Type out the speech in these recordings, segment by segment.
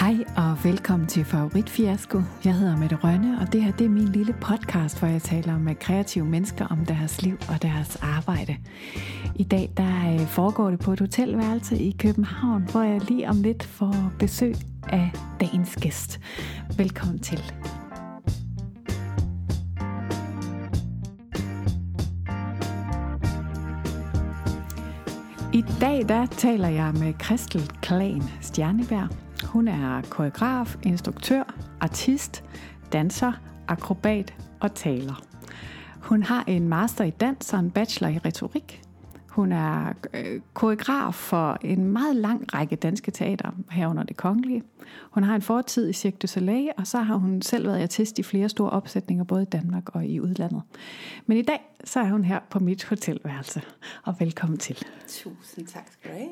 Hej og velkommen til Favoritfiasko. Jeg hedder Mette Rønne, og det her det er min lille podcast, hvor jeg taler med kreative mennesker om deres liv og deres arbejde. I dag der øh, foregår det på et hotelværelse i København, hvor jeg lige om lidt får besøg af dagens gæst. Velkommen til. I dag der taler jeg med Kristel Klan Stjerneberg. Hun er koreograf, instruktør, artist, danser, akrobat og taler. Hun har en master i dans og en bachelor i retorik. Hun er øh, koreograf for en meget lang række danske teater herunder det kongelige. Hun har en fortid i Cirque du Soleil, og så har hun selv været artist i flere store opsætninger, både i Danmark og i udlandet. Men i dag, så er hun her på mit hotelværelse. Og velkommen til. Tusind tak skal du have.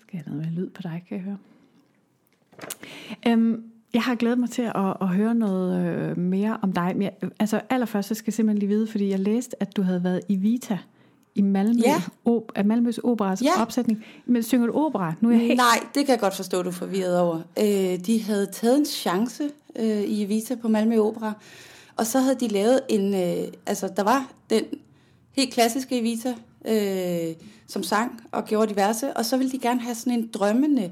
Skal jeg have noget med lyd på dig, kan jeg høre? Øhm, jeg har glædet mig til at, at høre noget øh, mere om dig. Men jeg, altså allerførst, så skal jeg simpelthen lige vide, fordi jeg læste, at du havde været i Vita i Malmø, Ja. op, af Malmøs Operas Ja. opsætning. Men synger du opera? Nu er jeg helt... Nej, det kan jeg godt forstå, du er forvirret over. Øh, de havde taget en chance øh, i Evita på Malmø Opera, og så havde de lavet en... Øh, altså, der var den helt klassiske Evita, øh, som sang og gjorde diverse, og så ville de gerne have sådan en drømmende,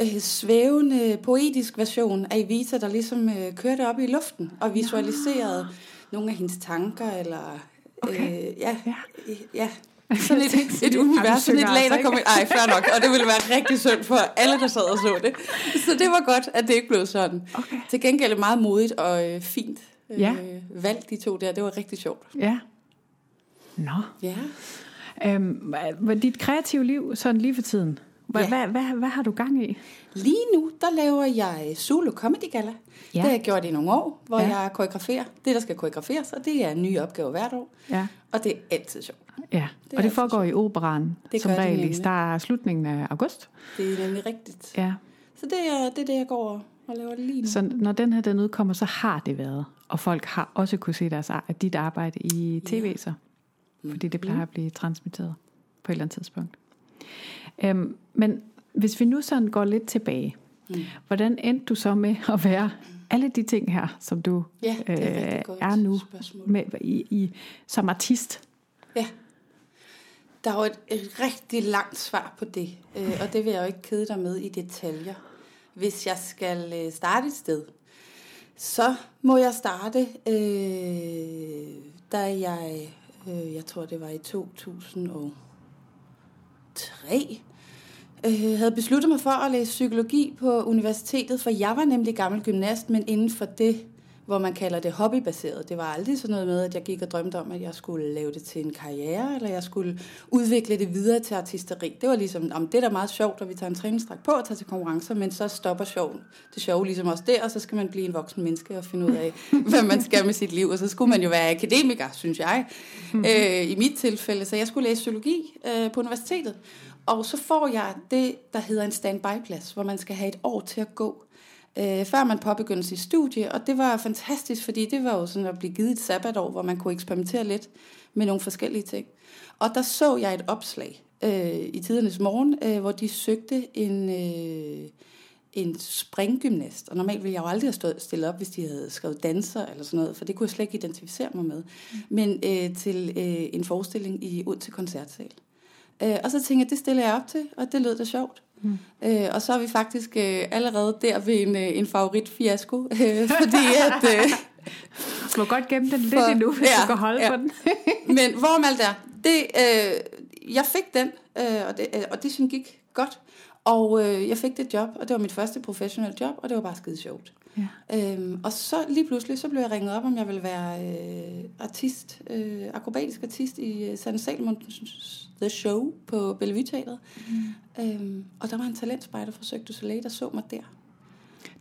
øh, svævende, poetisk version af Evita, der ligesom øh, kørte op i luften og visualiserede nogle af hendes tanker, eller... Okay. Øh, ja, Ja. ja. Sådan et, et univers, sådan et lag, altså der ikke. kommer ind. Ej, fair nok. Og det ville være rigtig synd for alle, der sad og så det. Så det var godt, at det ikke blev sådan. Okay. Til gengæld er meget modigt og øh, fint øh, Ja. valgt, de to der. Det var rigtig sjovt. Ja. Nå. Ja. Øhm, dit kreative liv sådan lige for tiden? Hvad, Ja. hvad, hvad, hvad har du gang i? Lige nu, der laver jeg Zulu Comedy Gala. Ja. Det har jeg gjort i nogle år, hvor Ja. ja. jeg koreograferer. Det, der skal koreograferes, og det er en ny opgave hvert år. Ja. Og det er altid sjovt. Ja, Det og det foregår i operan, Det som regel i start, slutningen af august. Det er nemlig rigtigt. Ja. Så det er det, er det jeg går og laver lige nu. Så når den her den udkommer, så har det været. Og folk har også kunne se deres, dit arbejde i tv så. Fordi det plejer at blive transmitteret på et eller andet tidspunkt. Øhm, men hvis vi nu sådan går lidt tilbage. Mm. Hvordan endte du så med at være alle de ting her, som du Ja, det er øh, er nu spørgsmål. med, i, i, som artist? Ja. Der er jo et, et rigtig langt svar på det, øh, og det vil jeg jo ikke kede dig med i detaljer. Hvis jeg skal øh, starte et sted, så må jeg starte, øh, da jeg, øh, jeg tror det var i tre, øh, havde besluttet mig for at læse psykologi på universitetet, for jeg var nemlig gammel gymnast, men inden for det, hvor man kalder det hobbybaseret. Det var aldrig sådan noget med, at jeg gik og drømte om, at jeg skulle lave det til en karriere, eller jeg skulle udvikle det videre til artisteri. Det var ligesom, om det er da meget sjovt, at vi tager en træningsdragt på og tager til konkurrencer, men så stopper sjov, det sjove ligesom også der, og så skal man blive en voksen menneske og finde ud af, hvad man skal med sit liv. Og så skulle man jo være akademiker, synes jeg, øh, i mit tilfælde. Så jeg skulle læse psykologi øh, på universitetet. Og så får jeg det, der hedder en standby-plads, hvor man skal have et år til at gå, øh, før man påbegynder sit studie. Og det var fantastisk, fordi det var jo sådan at blive givet et sabbatår, hvor man kunne eksperimentere lidt med nogle forskellige ting. Og der så jeg et opslag øh, i tidernes morgen, øh, hvor de søgte en, øh, en springgymnast. Og normalt ville jeg jo aldrig have stået, stillet op, hvis de havde skrevet danser eller sådan noget, for det kunne jeg slet ikke identificere mig med. Men øh, til øh, en forestilling i ud til koncertsal. Øh, og så tænkte jeg, det stiller jeg op til, og det lød da sjovt. Mm. Øh, og så er vi faktisk øh, allerede der ved en, øh, en favorit fiasko, øh, fordi at... Øh, Du må godt gemme den lidt For- endnu, hvis ja, du kan holde ja. på den. men hvorom alt er, det, øh, jeg fik den, øh, og, det, øh, og det synes gik godt. Og øh, jeg fik det job, og det var mit første professionelle job, og det var bare skide sjovt. Ja. Øhm, og så lige pludselig, så blev jeg ringet op, om jeg ville være øh, artist, øh, akrobatisk artist i øh, Sanne Salmons The Show på Bellevue Teatret. Mm. Øhm, og der var en talentspejder fra Cirque du Soleil, der så mig der.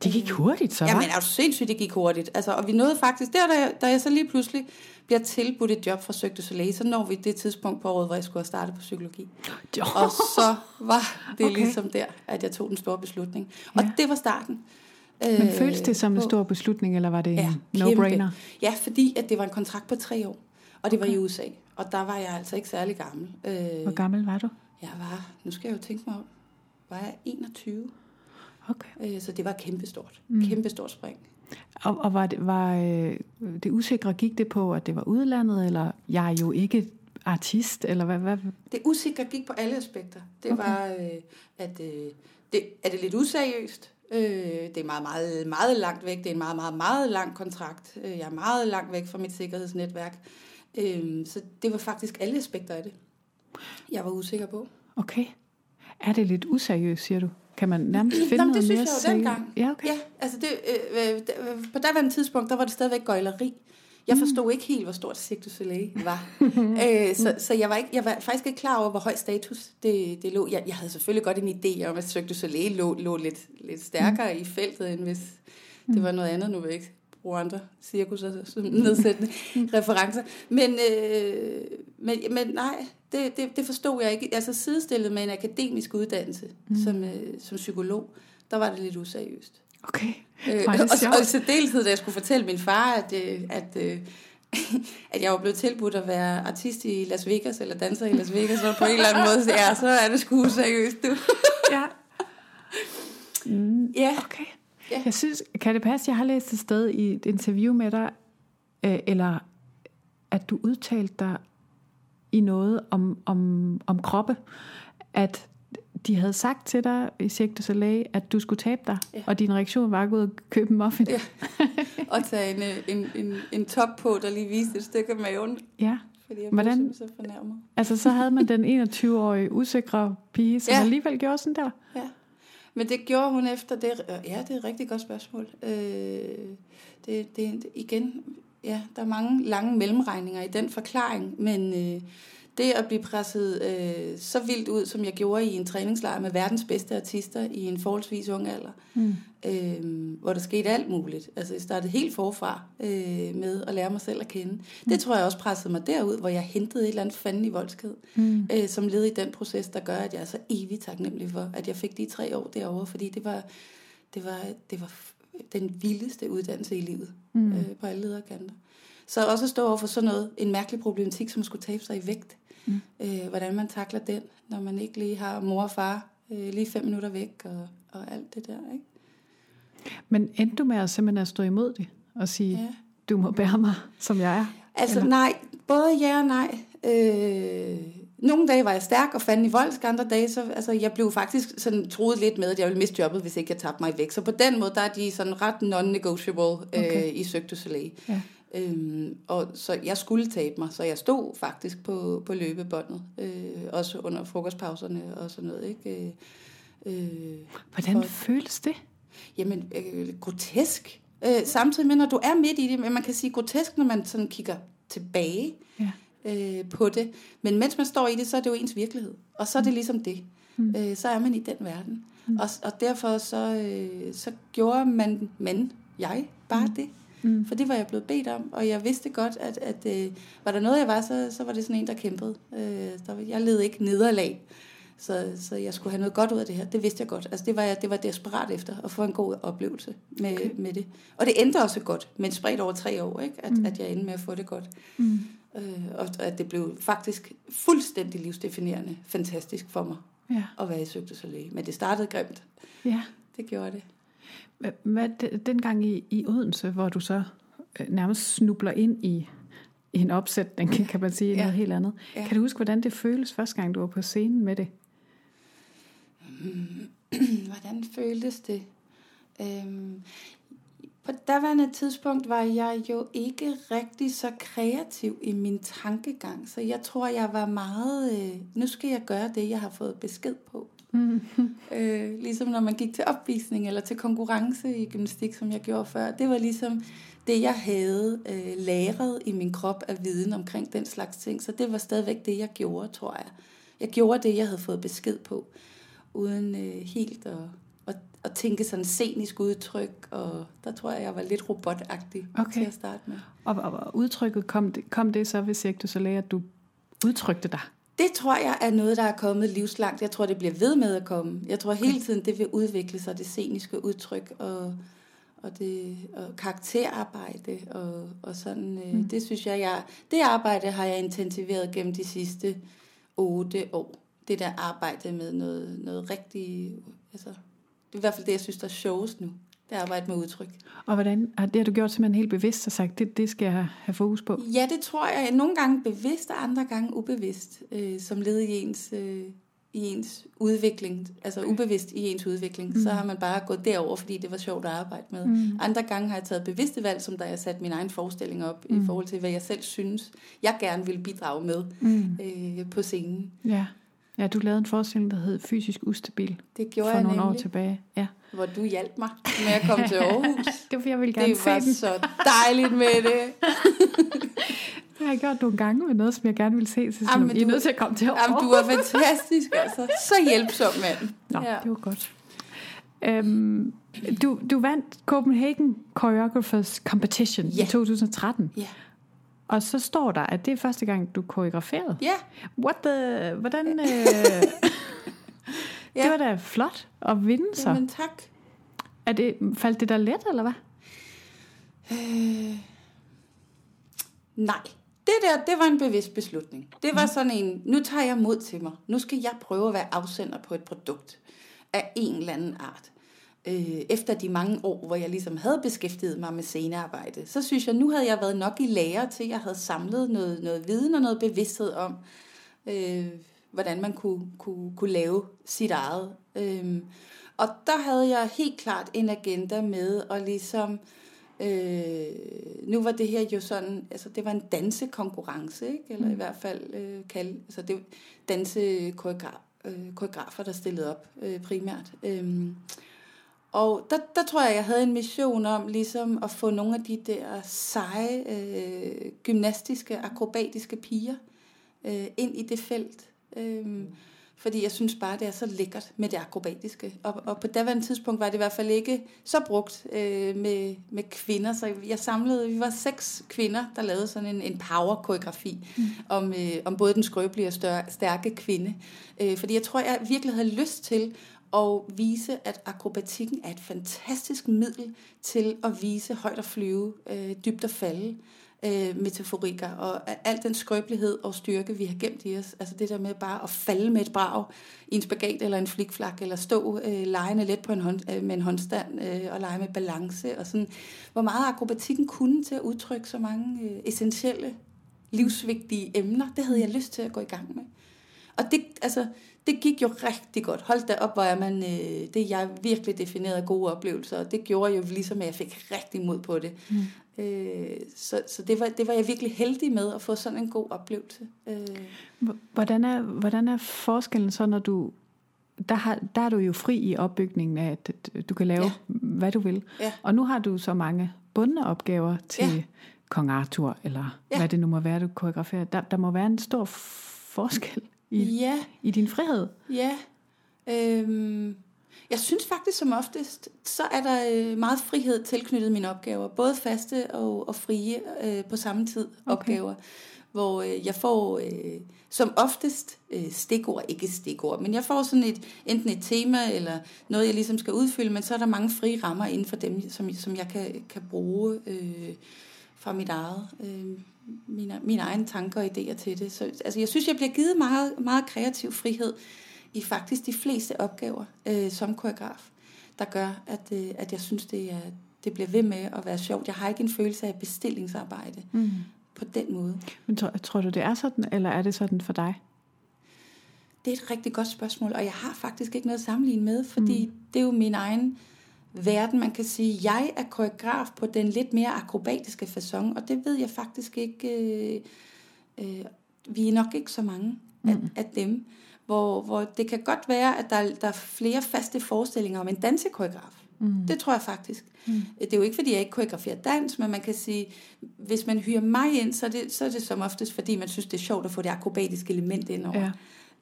Det gik hurtigt, så Jamen, er du sindssygt, det gik hurtigt. Altså, og vi nåede faktisk, der da jeg, da jeg så lige pludselig bliver tilbudt et job fra du Soleil, så når vi det tidspunkt på året, hvor jeg skulle have startet på psykologi. Og så var det Okay. okay. ligesom der, at jeg tog den store beslutning. Og Ja. det var starten. Men Øh, føltes det som en stor beslutning, eller var det Ja, no-brainer? Ja, fordi at det var en kontrakt på tre år, og det var i USA. Og der var jeg altså ikke særlig gammel. Øh, Hvor gammel var du? jeg var, nu skal jeg jo tænke mig om, var jeg 21? Okay. Øh, så det var kæmpestort. Mm. Kæmpestort spring. Og, og var, det, var øh, det usikre, gik det på, at det var udlandet, eller jeg er jo ikke artist, eller hvad? hvad? Det usikre gik på alle aspekter. Det okay. var, øh, at det, er det lidt useriøst? Det er meget, meget, meget langt væk. Det er en meget, meget, meget lang kontrakt. Jeg er meget langt væk fra mit sikkerhedsnetværk. Så det var faktisk alle aspekter af det, jeg var usikker på. Okay. Er det lidt useriøst, siger du? Kan man nærmest finde noget det synes mere jeg jo dengang. Ja, okay. Ja, altså det, øh, øh, på daværende tidspunkt, der var det stadigvæk gøjleri. Jeg forstod ikke helt, hvor stort Cirque du Soleil var. øh, så, så jeg var, ikke, jeg var faktisk ikke klar over, hvor høj status det, det lå. Jeg, jeg havde selvfølgelig godt en idé om, at Cirque du Soleil lå, lå lidt, lidt stærkere mm. i feltet, end hvis det var noget andet. Nu vil jeg ikke bruge andre cirkusser som nedsættende referencer. Men, øh, men, men nej, det, det, det forstod jeg ikke. Altså sidestillet med en akademisk uddannelse mm. som, øh, som psykolog, der var det lidt useriøst. Okay. Øh, og, og i særdeleshed, da jeg skulle fortælle min far, at, øh, at, øh, at jeg var blevet tilbudt at være artist i Las Vegas, eller danser i Las Vegas, så på en eller anden måde, så, ja, så er det sgu seriøst, du. ja. Mm, ja. Okay. Ja. Jeg synes, kan det passe, jeg har læst et sted i et interview med dig, øh, eller at du udtalte dig i noget om, om, om kroppe, at de havde sagt til dig i Cirque du Soleil, at du skulle tabe dig, ja. og din reaktion var at gå ud og købe en muffin. Ja. Og tage en, øh, en, en, en top på, der lige viste et stykke af maven. Ja. Fordi jeg Hvordan, så fornærmet. Altså, så havde man den 21-årige usikre pige, som ja. alligevel gjorde sådan der. Ja. Men det gjorde hun efter det. Ja, det er et rigtig godt spørgsmål. Øh, det, det, igen, ja, der er mange lange mellemregninger i den forklaring, men øh, det at blive presset øh, så vildt ud, som jeg gjorde i en træningslejr med verdens bedste artister i en forholdsvis ung alder, mm. øh, hvor der skete alt muligt. Altså jeg startede helt forfra øh, med at lære mig selv at kende. Mm. Det tror jeg også pressede mig derud, hvor jeg hentede et eller andet fanden i voldsked, mm. øh, som led i den proces, der gør, at jeg er så evigt taknemmelig for, at jeg fik de tre år derovre, fordi det var, det var, det var den vildeste uddannelse i livet mm. øh, på alle lederkanter. Så også at stå over for sådan noget, en mærkelig problematik, som skulle tabe sig i vægt, Mm. Øh, hvordan man takler den, når man ikke lige har mor og far øh, lige fem minutter væk og, og alt det der. Ikke? Men endte du med at simpelthen at stå imod det og sige, ja. du må bære mig, som jeg er? Altså eller? nej, både ja og nej. Øh, nogle dage var jeg stærk og fandt i voldsk, andre dage, så altså, jeg blev faktisk sådan troet lidt med, at jeg ville miste jobbet, hvis ikke jeg tabte mig væk. Så på den måde, der er de sådan ret non-negotiable øh, okay. i Cirque du Soleil. Ja. Øhm, og så jeg skulle tabe mig, så jeg stod faktisk på, på løbebåndet, øh, også under frokostpauserne og sådan noget. Ikke? Øh, øh Hvordan for, føles det? Jamen, øh, grotesk. Øh, samtidig med, når du er midt i det, men man kan sige grotesk, når man sådan kigger tilbage ja. Øh, på det. Men mens man står i det, så er det jo ens virkelighed. Og så er det mm. ligesom det. Mm. Øh, så er man i den verden. Mm. Og, og derfor så, øh, så gjorde man, men jeg, bare mm. det. Mm. For det var jeg blevet bedt om, og jeg vidste godt, at, at øh, var der noget, jeg var, så, så var det sådan en, der kæmpede. Øh, der, jeg led ikke nederlag, så, så jeg skulle have noget godt ud af det her. Det vidste jeg godt. Altså, det var jeg det var desperat efter, at få en god oplevelse med, okay. med det. Og det endte også godt, men spredt over tre år, ikke? At, mm. at jeg endte med at få det godt. Mm. Øh, og at det blev faktisk fuldstændig livsdefinerende, fantastisk for mig ja. at være i Søgte Soleil. Men det startede grimt. Ja. Det gjorde det. Hvad, dengang i, i Odense, hvor du så øh, nærmest snubler ind i, i en opsætning, kan man sige, ja. noget helt andet. Ja. Kan du huske, hvordan det føles første gang, du var på scenen med det? hvordan føltes det? Øhm, på daværende tidspunkt var jeg jo ikke rigtig så kreativ i min tankegang, så jeg tror, jeg var meget, øh, nu skal jeg gøre det, jeg har fået besked på. Mm. øh, ligesom når man gik til opvisning eller til konkurrence i gymnastik, som jeg gjorde før. Det var ligesom det, jeg havde øh, læret i min krop af viden omkring den slags ting. Så det var stadigvæk det, jeg gjorde, tror jeg. Jeg gjorde det, jeg havde fået besked på, uden øh, helt at, at, tænke sådan scenisk udtryk. Og der tror jeg, jeg var lidt robotagtig okay. til at starte med. Og, og, og udtrykket, kom det, kom det så ved Cirque du Soleil, at du udtrykte dig? Det tror jeg er noget, der er kommet livslangt. Jeg tror, det bliver ved med at komme. Jeg tror hele tiden, det vil udvikle sig, det sceniske udtryk og, og, det, og karakterarbejde og, og sådan. Øh, mm. Det synes jeg, jeg, det arbejde har jeg intensiveret gennem de sidste otte år. Det der arbejde med noget, noget rigtig, altså, i hvert fald det, jeg synes, der er sjovest nu. Det er at arbejde med udtryk. Og hvordan har det har du gjort simpelthen helt bevidst og sagt, det, det skal jeg have fokus på? Ja, det tror jeg. Nogle gange bevidst, og andre gange ubevidst, øh, som led i ens, øh, i ens udvikling. Altså ubevidst i ens udvikling. Mm. Så har man bare gået derover, fordi det var sjovt at arbejde med. Mm. Andre gange har jeg taget bevidste valg, som da jeg satte min egen forestilling op, mm. i forhold til, hvad jeg selv synes, jeg gerne vil bidrage med mm. øh, på scenen. Ja. Ja, du lavede en forestilling, der hed Fysisk Ustabil. Det gjorde for jeg nogle nemlig. år tilbage. Ja. Hvor du hjalp mig med at komme til Aarhus. det var jeg ville gerne det se var den. så dejligt med det. Det har jeg gjort nogle gange med noget, som jeg gerne ville se. Så Jamen, I er nødt til at komme til Aarhus. Jamen, du er fantastisk, altså. Så hjælpsom, mand. Nå, ja. det var godt. Øhm, du, du vandt Copenhagen Choreographers Competition Ja. i 2013. Ja. Og så står der, at det er første gang, du koreograferede. Ja, What the... Hvordan... Øh, Ja. Det var da flot at vinde så. jamen tak. Er det, faldt det der let, eller hvad? Øh, nej, det der, det var en bevidst beslutning. Det var sådan en, nu tager jeg mod til mig. Nu skal jeg prøve at være afsender på et produkt af en eller anden art. Øh, efter de mange år, hvor jeg ligesom havde beskæftiget mig med scenearbejde, så synes jeg, nu havde jeg været nok i lære til, at jeg havde samlet noget, noget viden og noget bevidsthed om, øh, hvordan man kunne, kunne, kunne lave sit eget. Øh, og der havde jeg helt klart en agenda med at ligesom Øh, nu var det her jo sådan, altså det var en dansekonkurrence, ikke? eller mm. i hvert fald øh, kald, altså det dansekoreografer, øh, der stillede op øh, primært. Øhm, og der, der tror jeg, jeg havde en mission om ligesom at få nogle af de der seje, øh, gymnastiske, akrobatiske piger øh, ind i det felt. Øhm, fordi jeg synes bare, det er så lækkert med det akrobatiske. Og, og på daværende tidspunkt var det i hvert fald ikke så brugt øh, med, med kvinder. Så jeg samlede, vi var seks kvinder, der lavede sådan en, en power-koreografi mm. om, øh, om både den skrøbelige og større, stærke kvinde. Øh, fordi jeg tror, jeg virkelig havde lyst til og vise, at akrobatikken er et fantastisk middel til at vise højt at flyve, øh, dybt at falde øh, metaforikker, og al den skrøbelighed og styrke, vi har gemt i os. Altså det der med bare at falde med et brag i en spagat eller en flikflak, eller stå øh, lejende let på en hånd, øh, med en håndstand øh, og lege med balance. Og sådan, hvor meget akrobatikken kunne til at udtrykke så mange øh, essentielle, livsvigtige emner, det havde jeg lyst til at gå i gang med. Og det, altså, det gik jo rigtig godt. Hold da op, hvor er man, øh, det jeg virkelig definerede gode oplevelser, og det gjorde jo ligesom, at jeg fik rigtig mod på det. Mm. Øh, så så det, var, det var jeg virkelig heldig med, at få sådan en god oplevelse. Øh, Hvordan er, hvordan er forskellen så, når du... Der, har, der er du jo fri i opbygningen af, at du kan lave, Ja. hvad du vil. Ja. Og nu har du så mange bundne opgaver til Ja. Kong Arthur, eller ja. hvad det nu må være, du koreograferer. Der, der må være en stor forskel i, ja, i din frihed. ja. Øhm, jeg synes faktisk som oftest, så er der øh, meget frihed tilknyttet mine opgaver. Både faste og, og frie øh, på samme tid Okay. opgaver. Hvor øh, jeg får øh, som oftest øh, stikord, ikke stikord, men jeg får sådan et, enten et tema eller noget, jeg ligesom skal udfylde, men så er der mange frie rammer inden for dem, som, som jeg kan, kan bruge øh, fra mit eget, øh, mine, mine egne tanker og idéer til det. Så altså, jeg synes, jeg bliver givet meget, meget kreativ frihed i faktisk de fleste opgaver øh, som koreograf, der gør, at, øh, at jeg synes, det, er, det bliver ved med at være sjovt. Jeg har ikke en følelse af bestillingsarbejde Mm. på den måde. Men tror, tror du, det er sådan, eller er det sådan for dig? Det er et rigtig godt spørgsmål, og jeg har faktisk ikke noget at sammenligne med, fordi mm. det er jo min egen verden. Man kan sige, jeg er koreograf på den lidt mere akrobatiske façon, og det ved jeg faktisk ikke. Øh, øh, vi er nok ikke så mange af, Mm. af dem. Hvor, hvor det kan godt være, at der, der er flere faste forestillinger om en dansekoreograf. Mm. Det tror jeg faktisk. Mm. Det er jo ikke, fordi jeg ikke koreograferer dans, men man kan sige, hvis man hyrer mig ind, så er det, så er det som oftest, fordi man synes, det er sjovt at få det akrobatiske element ind over. Ja.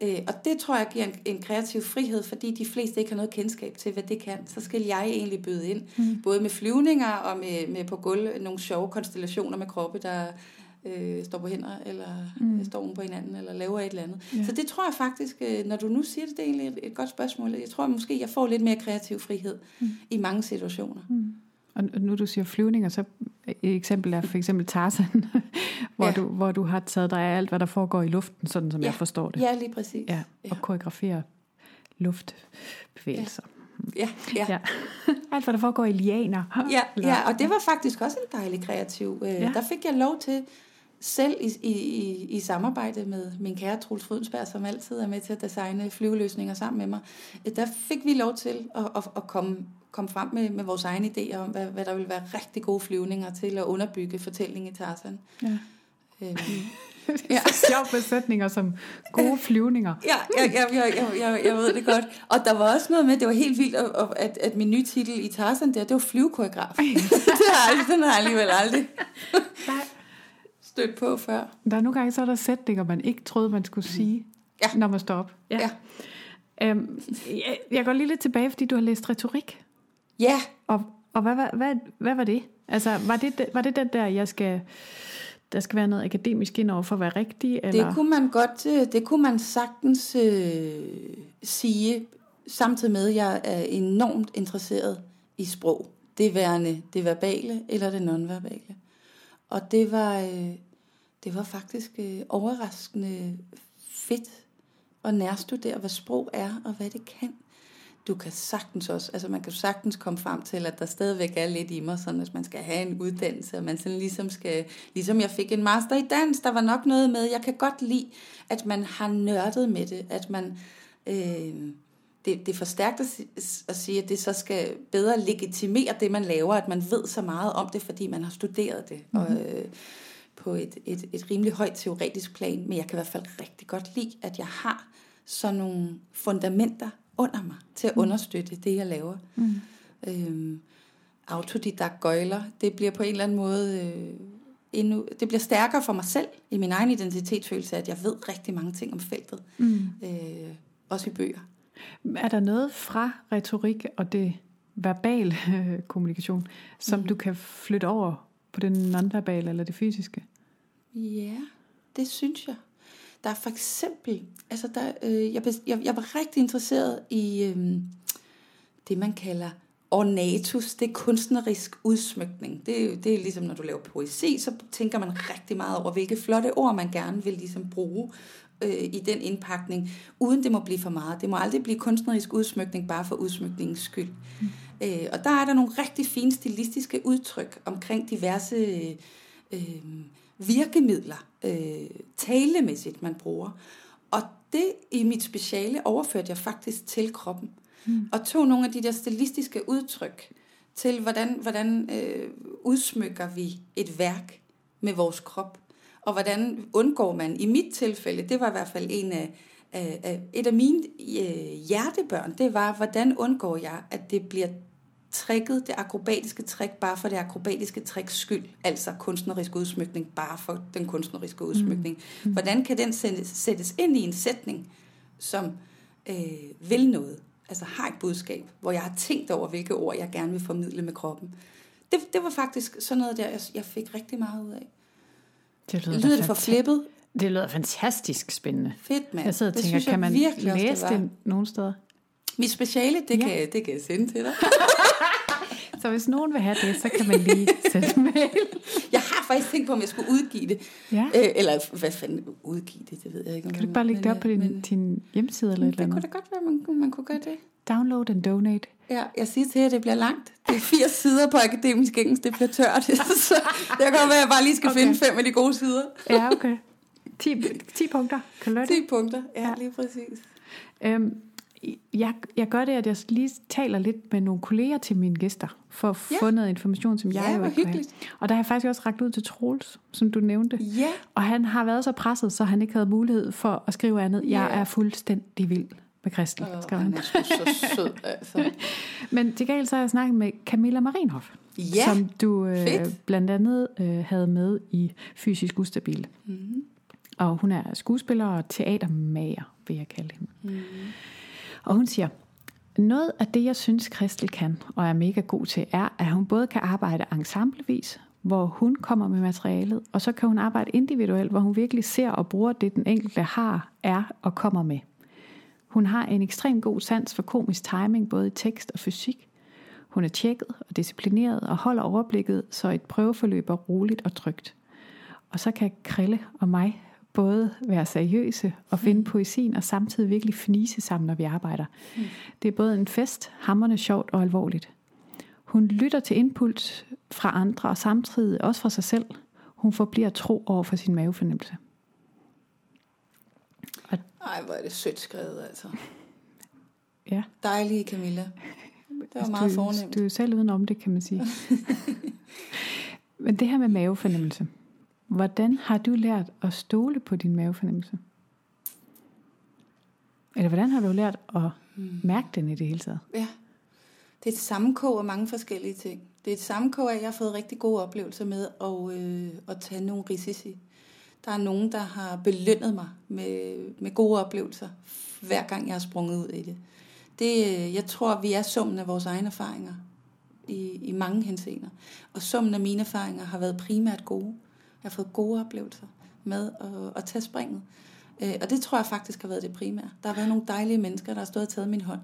Øh, og det tror jeg giver en, en kreativ frihed, fordi de fleste ikke har noget kendskab til, hvad det kan. Så skal jeg egentlig byde ind, Mm. både med flyvninger og med, med på gulv nogle sjove konstellationer med kroppe, der øh, står på hænder, eller Mm. står oven på hinanden, eller laver et eller andet. Ja. Så det tror jeg faktisk, øh, når du nu siger det, det er egentlig et, et godt spørgsmål. Jeg tror måske, jeg får lidt mere kreativ frihed mm. i mange situationer. Mm. Og nu du siger flyvninger, så et eksempel er for eksempel Tarzan, hvor, Ja. du, hvor du har taget dig af alt, hvad der foregår i luften, sådan som Ja. jeg forstår det. Ja, lige præcis. Ja, og Ja. koreografere luftbevægelser. Ja, ja. Ja. Alt, hvad der foregår i lianer. Ja, ja, og det var faktisk også en dejlig kreativ. Øh, Ja. Der fik jeg lov til selv i, i, i, i samarbejde med min kære Troels Frydensberg, som altid er med til at designe flyveløsninger sammen med mig. øh, Der fik vi lov til at, at, at komme, komme frem med, med vores egne idéer om, hvad, hvad der ville være rigtig gode flyvninger til at underbygge fortællingen i Tarzan. Ja. Øhm, ja. Sjov besætninger som gode flyvninger. Ja, jeg, jeg, jeg, jeg, jeg, jeg ved det godt. Og der var også noget med, det var helt vildt, at, at, min nye titel i Tarzan der, det var flyvekoreograf. det har aldrig- den har jeg alligevel aldrig stødt på før. Der er nogle gange, så er der sætninger, man ikke troede, man skulle sige, Mm. Ja. når man står op. Ja. Øhm, jeg, jeg går lige lidt tilbage, fordi du har læst retorik. Ja, Og, og hvad, hvad, hvad, hvad var det? Altså, var det, var det den der, jeg skal, der skal være noget akademisk ind over for at være rigtig? Eller? det kunne man godt, øh, det kunne man sagtens øh, sige, samtidig med, at jeg er enormt interesseret i sprog. Det værende det verbale eller det nonverbale. Og det var, øh, det var faktisk øh, overraskende fedt at nærstudere, hvad sprog er og hvad det kan. Du kan sagtens også, altså man kan sagtens komme frem til, at der stadigvæk er lidt i mig, sådan at man skal have en uddannelse, og man sådan ligesom skal, ligesom jeg fik en master i dans, der var nok noget med, jeg kan godt lide, at man har nørdet med det, at man, øh, det, det er for stærkt at, si- at sige, at det så skal bedre legitimere det, man laver, at man ved så meget om det, fordi man har studeret det, mm-hmm. og, øh, på et, et, et rimelig højt teoretisk plan, men jeg kan i hvert fald rigtig godt lide, at jeg har sådan nogle fundamenter under mig til at understøtte det, jeg laver. Mm. Øhm, autodidakt gøjler, det bliver på en eller anden måde øh, endnu, det bliver stærkere for mig selv i min egen identitetsfølelse, at jeg ved rigtig mange ting om feltet, Mm. øh, også i bøger. Er der noget fra retorik og det verbale øh, kommunikation, som Mhm. du kan flytte over på det nonverbale eller det fysiske? Ja, det synes jeg. Der er for eksempel, altså der, øh, jeg, jeg, jeg var rigtig interesseret i øh, det, man kalder ornatus, det er kunstnerisk udsmykning. Det er, det er ligesom, når du laver poesi, så tænker man rigtig meget over, hvilke flotte ord man gerne vil ligesom bruge øh, i den indpakning, uden det må blive for meget. Det må aldrig blive kunstnerisk udsmykning, bare for udsmykningens skyld. Mm. Øh, og der er der nogle rigtig fine stilistiske udtryk omkring diverse øh, virkemidler, øh, talemæssigt, man bruger. Og det i mit speciale overførte jeg faktisk til kroppen. Mm. Og tog nogle af de der stilistiske udtryk til, hvordan, hvordan øh, udsmykker vi et værk med vores krop. Og hvordan undgår man, i mit tilfælde, det var i hvert fald en af, af, af et af mine øh, hjertebørn, det var, hvordan undgår jeg, at det bliver tricket, det akrobatiske trick, bare for det akrobatiske tricks skyld, altså kunstnerisk udsmykning, bare for den kunstneriske udsmykning. Mm. Hvordan kan den sættes, sættes ind i en sætning, som øh, vil noget, altså har et budskab, hvor jeg har tænkt over, hvilke ord jeg gerne vil formidle med kroppen. Det, det var faktisk sådan noget der, jeg, jeg fik rigtig meget ud af. Det Lyder, lyder det for flippet? Det lyder fantastisk spændende. Fedt, mand. Jeg sidder og det tænker, kan man virkelig læse var. det nogle steder? Mit speciale, det, Ja. kan, det kan jeg sende til dig. Så hvis nogen vil have det, så kan man lige sende en mail. Jeg har faktisk tænkt på, om jeg skulle udgive det. Ja. Øh, eller hvad fanden, udgive det, det ved jeg ikke. Kan du ikke bare lægge det op på din, men, din hjemmeside eller et det eller kunne andet? da godt være, man, man kunne gøre det. Download and donate. Ja, jeg siger til jer, at det bliver langt. Det er 80 sider på akademisk engelsk, det bliver tørt. så det kan godt være, at jeg bare lige skal Okay. finde fem af de gode sider. Ja, okay. 10, 10 punkter. Kan du lade det? 10 punkter, ja, Ja. ja. lige præcis. Øhm, jeg, jeg gør det, at jeg lige taler lidt med nogle kolleger til mine gæster, for at Ja. få noget information, som jeg Ja, jo ikke have. Og der har jeg faktisk også rakt ud til Troels, som du nævnte. Ja, Og han har været så presset, så han ikke havde mulighed for at skrive andet. Jeg Ja. er fuldstændig vild med Kristel, og skrev han han. er så sød, altså. Men til gengæld så har jeg snakket med Camilla Marienhoff, Ja, som du øh, fedt. blandt andet øh, havde med i Fysisk Ustabil. mm-hmm. Og hun er skuespiller og teatermager, vil jeg kalde hende. Mm. Og hun siger, noget af det, jeg synes, Kristel kan og er mega god til, er, at hun både kan arbejde ensemblevis, hvor hun kommer med materialet, og så kan hun arbejde individuelt, hvor hun virkelig ser og bruger det, den enkelte har, er og kommer med. Hun har en ekstrem god sans for komisk timing, både i tekst og fysik. Hun er tjekket og disciplineret og holder overblikket, så et prøveforløb er roligt og trygt. Og så kan Krille og mig både være seriøse og finde mm. poesien, og samtidig virkelig fnise sammen, når vi arbejder. Mm. Det er både en fest, hammerne sjovt og alvorligt. Hun lytter til impuls fra andre, og samtidig også fra sig selv. Hun forbliver tro over for sin mavefornemmelse. Og... Ej, hvor er det sødt skrevet, altså. Ja. Dejlige Camilla. Det var altså, meget du, fornemt. Du er selv udenom det, kan man sige. Men det her med mavefornemmelse. Hvordan har du lært at stole på din mavefornemmelse? Eller hvordan har du lært at hmm. mærke den i det hele taget? Ja, det er et sammenkog af mange forskellige ting. Det er et sammenkog af, at jeg har fået rigtig gode oplevelser med at, øh, at tage nogle risici. Der er nogen, der har belønnet mig med, med gode oplevelser, hver gang jeg har sprunget ud i det. det øh, jeg tror, vi er summen af vores egne erfaringer i, i mange henseender. Og summen af mine erfaringer har været primært gode. Jeg har fået gode oplevelser med at, at tage springet. Øh, og det tror jeg faktisk har været det primære. Der har været nogle dejlige mennesker, der har stået og taget min hånd,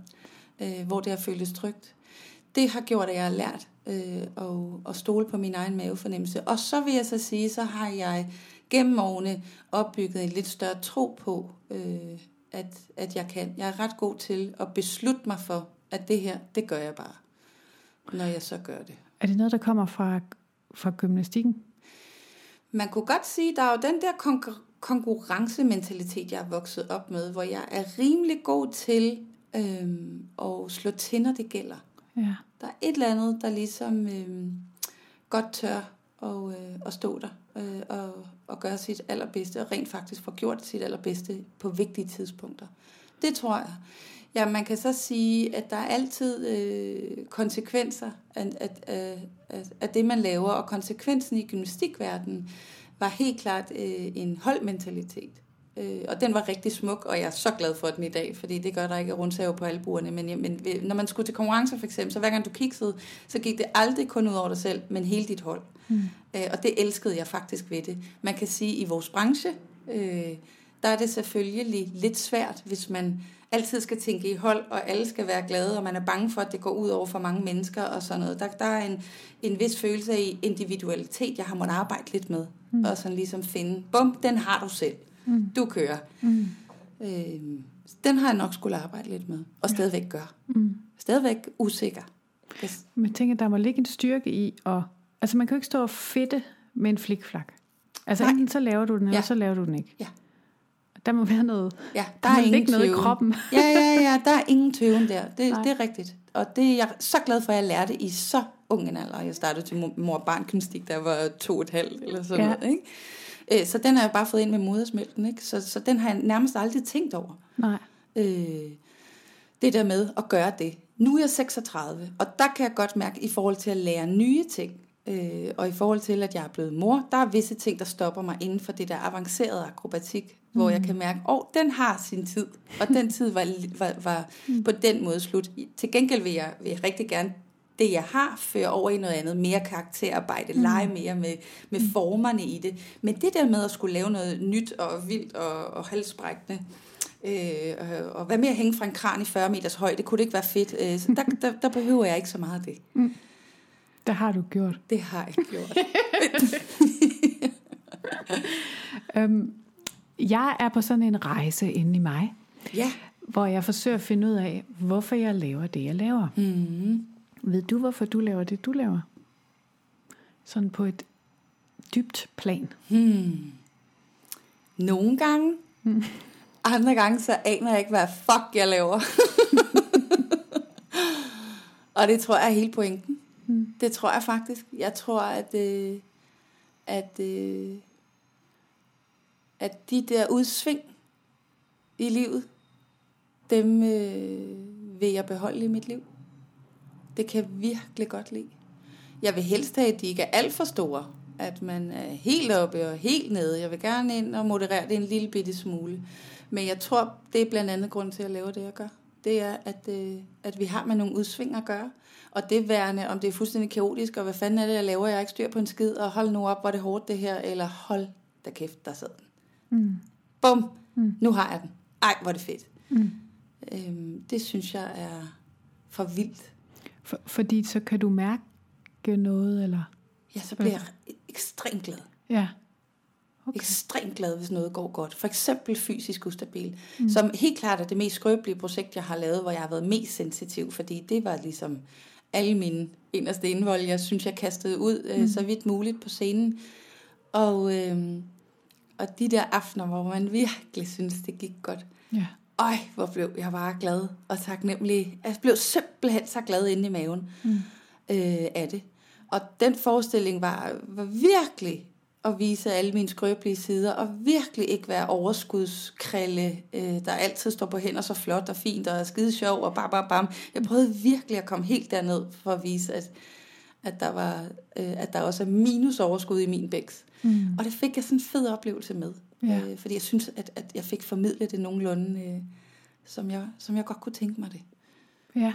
øh, hvor det har føltes trygt. Det har gjort, at jeg har lært øh, at, at stole på min egen mavefornemmelse. Og så vil jeg så sige, så har jeg gennem årene opbygget en lidt større tro på, øh, at, at jeg kan. Jeg er ret god til at beslutte mig for, at det her, det gør jeg bare, når jeg så gør det. Er det noget, der kommer fra, fra gymnastikken? Man kunne godt sige, der er jo den der konkur- konkurrencementalitet, jeg er vokset op med, hvor jeg er rimelig god til øhm, at slå tænder, det gælder. Ja. Der er et eller andet, der ligesom øhm, godt tør at, øh, at stå der øh, og, og gøre sit allerbedste, og rent faktisk få gjort sit allerbedste på vigtige tidspunkter. Det tror jeg. Ja, man kan så sige, at der er altid øh, konsekvenser af, af, af, af det, man laver, og konsekvensen i gymnastikverdenen var helt klart øh, en holdmentalitet. Øh, og den var rigtig smuk, og jeg er så glad for den i dag, fordi det gør der ikke rundt på albuerne. Men, men når man skulle til konkurrencer for eksempel, så hver gang du kiggede, så gik det aldrig kun ud over dig selv, men hele dit hold. Mm. Øh, og det elskede jeg faktisk ved det. Man kan sige, at i vores branche, øh, der er det selvfølgelig lidt svært, hvis man altid skal tænke i hold, og alle skal være glade, og man er bange for, at det går ud over for mange mennesker og sådan noget. Der, der er en, en vis følelse af individualitet, jeg har måttet arbejde lidt med, mm. og sådan ligesom finde, bum, den har du selv. Mm. Du kører. Mm. Øh, den har jeg nok skulle arbejde lidt med, og stadigvæk gør. Mm. Stadigvæk usikker. Yes. Men jeg tænker, der må ligge en styrke i, og, altså man kan jo ikke stå og fedte med en flikflak. Altså Nej. enten så laver du den, eller ja. så laver du den ikke. Ja. Der må være noget. Ja, der, der er ingen noget i kroppen. ja, ja, ja, der er ingen tøven der. Det, det er rigtigt. Og det er jeg så glad for, at jeg lærte i så ung en alder. Jeg startede til mor og barn gymnastik, der var to og et halvt eller sådan ja. noget. Ikke? Øh, så den har jeg bare fået ind med modersmælken. Ikke? Så, så den har jeg nærmest aldrig tænkt over. Nej. Øh, det der med at gøre det. Nu er jeg 36, og der kan jeg godt mærke, i forhold til at lære nye ting, øh, og i forhold til, at jeg er blevet mor, der er visse ting, der stopper mig inden for det der avancerede akrobatik mm. hvor jeg kan mærke, at oh, den har sin tid, og den tid var, var, var mm. på den måde slut. Til gengæld vil jeg, vil jeg rigtig gerne det, jeg har, føre over i noget andet, mere karakterarbejde, mm. lege mere med, med mm. formerne i det. Men det der med at skulle lave noget nyt og vildt og, og halsbrækkende, øh, og være med at hænge fra en kran i 40 meters højde, kunne det ikke være fedt. Øh, så der, der, der behøver jeg ikke så meget af det. Mm. Det har du gjort. Det har jeg gjort. øhm, jeg er på sådan en rejse inde i mig, ja. hvor jeg forsøger at finde ud af, hvorfor jeg laver det, jeg laver. Mm. Ved du, hvorfor du laver det, du laver? Sådan på et dybt plan. Hmm. Nogle gange. Hmm. Andre gange, så aner jeg ikke, hvad fuck jeg laver. Og det tror jeg er hele pointen. Mm. Det tror jeg faktisk. Jeg tror, at, øh, at øh, at de der udsving i livet, dem øh, vil jeg beholde i mit liv. Det kan jeg virkelig godt lide. Jeg vil helst have, at de ikke er alt for store. At man er helt oppe og helt nede. Jeg vil gerne ind og moderere det en lille bitte smule. Men jeg tror, det er blandt andet grund til at lave det, jeg gør. Det er, at, øh, at vi har med nogle udsving at gøre. Og det værende, om det er fuldstændig kaotisk, og hvad fanden er det, jeg laver? Jeg er ikke styr på en skid, og hold nu op, hvor det hårdt det her, eller hold da kæft, der sad den. Mm. Bum, mm. nu har jeg den. Ej, hvor er det fedt. Mm. Øhm, det synes jeg er for vildt. For, fordi så kan du mærke noget, eller? Ja, så bliver jeg ekstremt glad. Ja, Okay. Ekstremt glad, hvis noget går godt. For eksempel fysisk ustabil. Mm. Som helt klart er det mest skrøbelige projekt, jeg har lavet, hvor jeg har været mest sensitiv, fordi det var ligesom alle mine inderste indvold, jeg synes, jeg kastede ud øh, mm. så vidt muligt på scenen. Og, øh, og de der aftener, hvor man virkelig synes, det gik godt. Ja. Øj, hvor blev jeg bare glad og taknemmelig. Jeg blev simpelthen så glad inde i maven mm. øh, af det. Og den forestilling var, var virkelig at vise alle mine skrøbelige sider, og virkelig ikke være overskudskrille, øh, der altid står på hænder så flot og fint, og er skide sjov, og bam, bam, bam. Jeg prøvede virkelig at komme helt derned, for at vise, at, at, der, var, øh, at der også er minus overskud i min bæks. Mm. Og det fik jeg sådan en fed oplevelse med, ja. øh, fordi jeg synes, at, at jeg fik formidlet det nogenlunde, øh, som, jeg, som jeg godt kunne tænke mig det. Ja,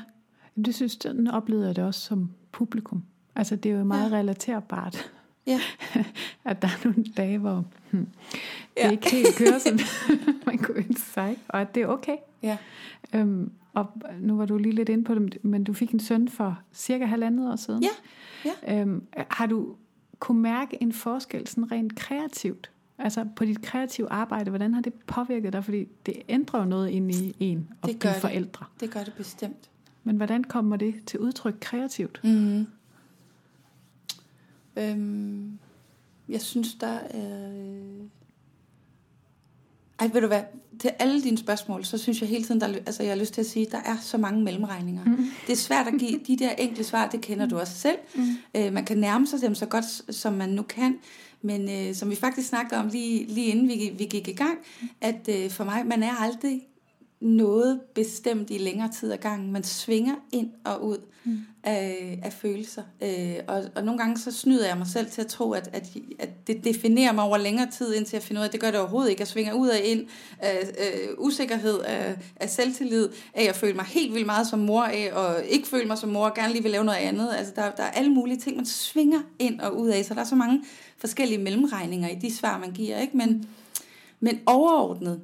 Jamen, det synes jeg, oplevede jeg det også som publikum. Altså det er jo meget ja. relaterbart. Ja. at der er nogle dage, hvor hmm, det ja. ikke helt kører, som man kunne ønske sig, og at det er okay. Ja. Øhm, og nu var du lige lidt inde på det, men du fik en søn for cirka halvandet år siden. Ja. ja. Øhm, har du kunne mærke en forskel sådan rent kreativt? Altså på dit kreative arbejde, hvordan har det påvirket dig? Fordi det ændrer jo noget ind i en og det gør dine forældre. Det. det gør det bestemt. Men hvordan kommer det til udtryk kreativt? Mm-hmm. Øhm, jeg synes, der er... Øh... Ej, ved du hvad? Til alle dine spørgsmål, så synes jeg hele tiden, der, altså jeg har lyst til at sige, der er så mange mellemregninger. Mm. Det er svært at give de der enkle svar, det kender du også selv. Mm. Øh, man kan nærme sig dem så godt, som man nu kan. Men øh, som vi faktisk snakkede om lige, lige inden vi, vi gik i gang, at øh, for mig, man er aldrig noget bestemt i længere tid ad gangen. Man svinger ind og ud mm. af, af følelser. Øh, og, og nogle gange så snyder jeg mig selv til at tro, at, at, at det definerer mig over længere tid, indtil jeg finder ud af, at det gør det overhovedet ikke. Jeg svinger ud af ind af øh, usikkerhed, af, af selvtillid, af at føle mig helt vildt meget som mor, af og ikke føle mig som mor, og gerne lige vil lave noget andet. Altså der, der er alle mulige ting, man svinger ind og ud af, så der er så mange forskellige mellemregninger i de svar, man giver. Ikke? Men, men overordnet,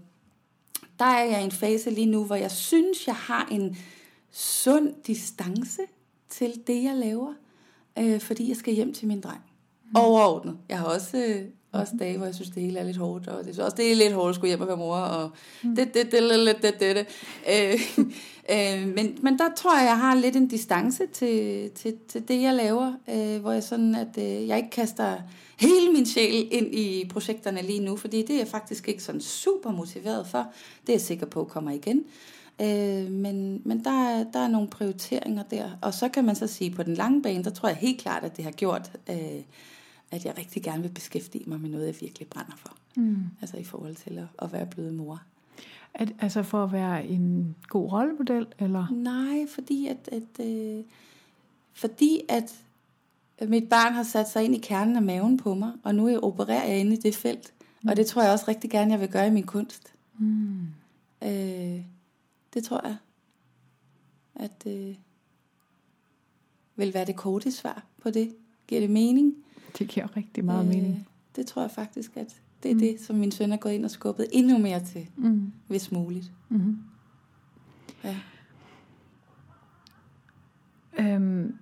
der er jeg i en fase lige nu, hvor jeg synes, jeg har en sund distance til det, jeg laver, øh, fordi jeg skal hjem til min dreng. Mm. Overordnet. Jeg har også, øh, også dage, hvor jeg synes, det hele er lidt hårdt, og det er også det er lidt hårdt at skulle hjem og være mor, og mm. det, det, det, det, det, det, det. Øh, øh, men, men der tror jeg, jeg har lidt en distance til, til, til det, jeg laver, øh, hvor jeg sådan, at øh, jeg ikke kaster hele min sjæl ind i projekterne lige nu, fordi det er jeg faktisk ikke sådan super motiveret for. Det er jeg sikker på kommer igen. Øh, men men der, er, der er nogle prioriteringer der. Og så kan man så sige, på den lange bane, der tror jeg helt klart, at det har gjort, øh, at jeg rigtig gerne vil beskæftige mig med noget, jeg virkelig brænder for. Mm. Altså i forhold til at, at være blevet mor. At, altså for at være en god rollemodel, eller? Nej, fordi at, at, øh, fordi at mit barn har sat sig ind i kernen af maven på mig, og nu opererer jeg inde i det felt. Mm. Og det tror jeg også rigtig gerne, jeg vil gøre i min kunst. Mm. Øh, det tror jeg, at øh, vil være det korte svar på det. Giver det mening? Det giver rigtig meget øh, mening. Det tror jeg faktisk, at det er mm. det, som min søn er gået ind og skubbet endnu mere til, mm. hvis muligt. Mm. Ja. Øhm,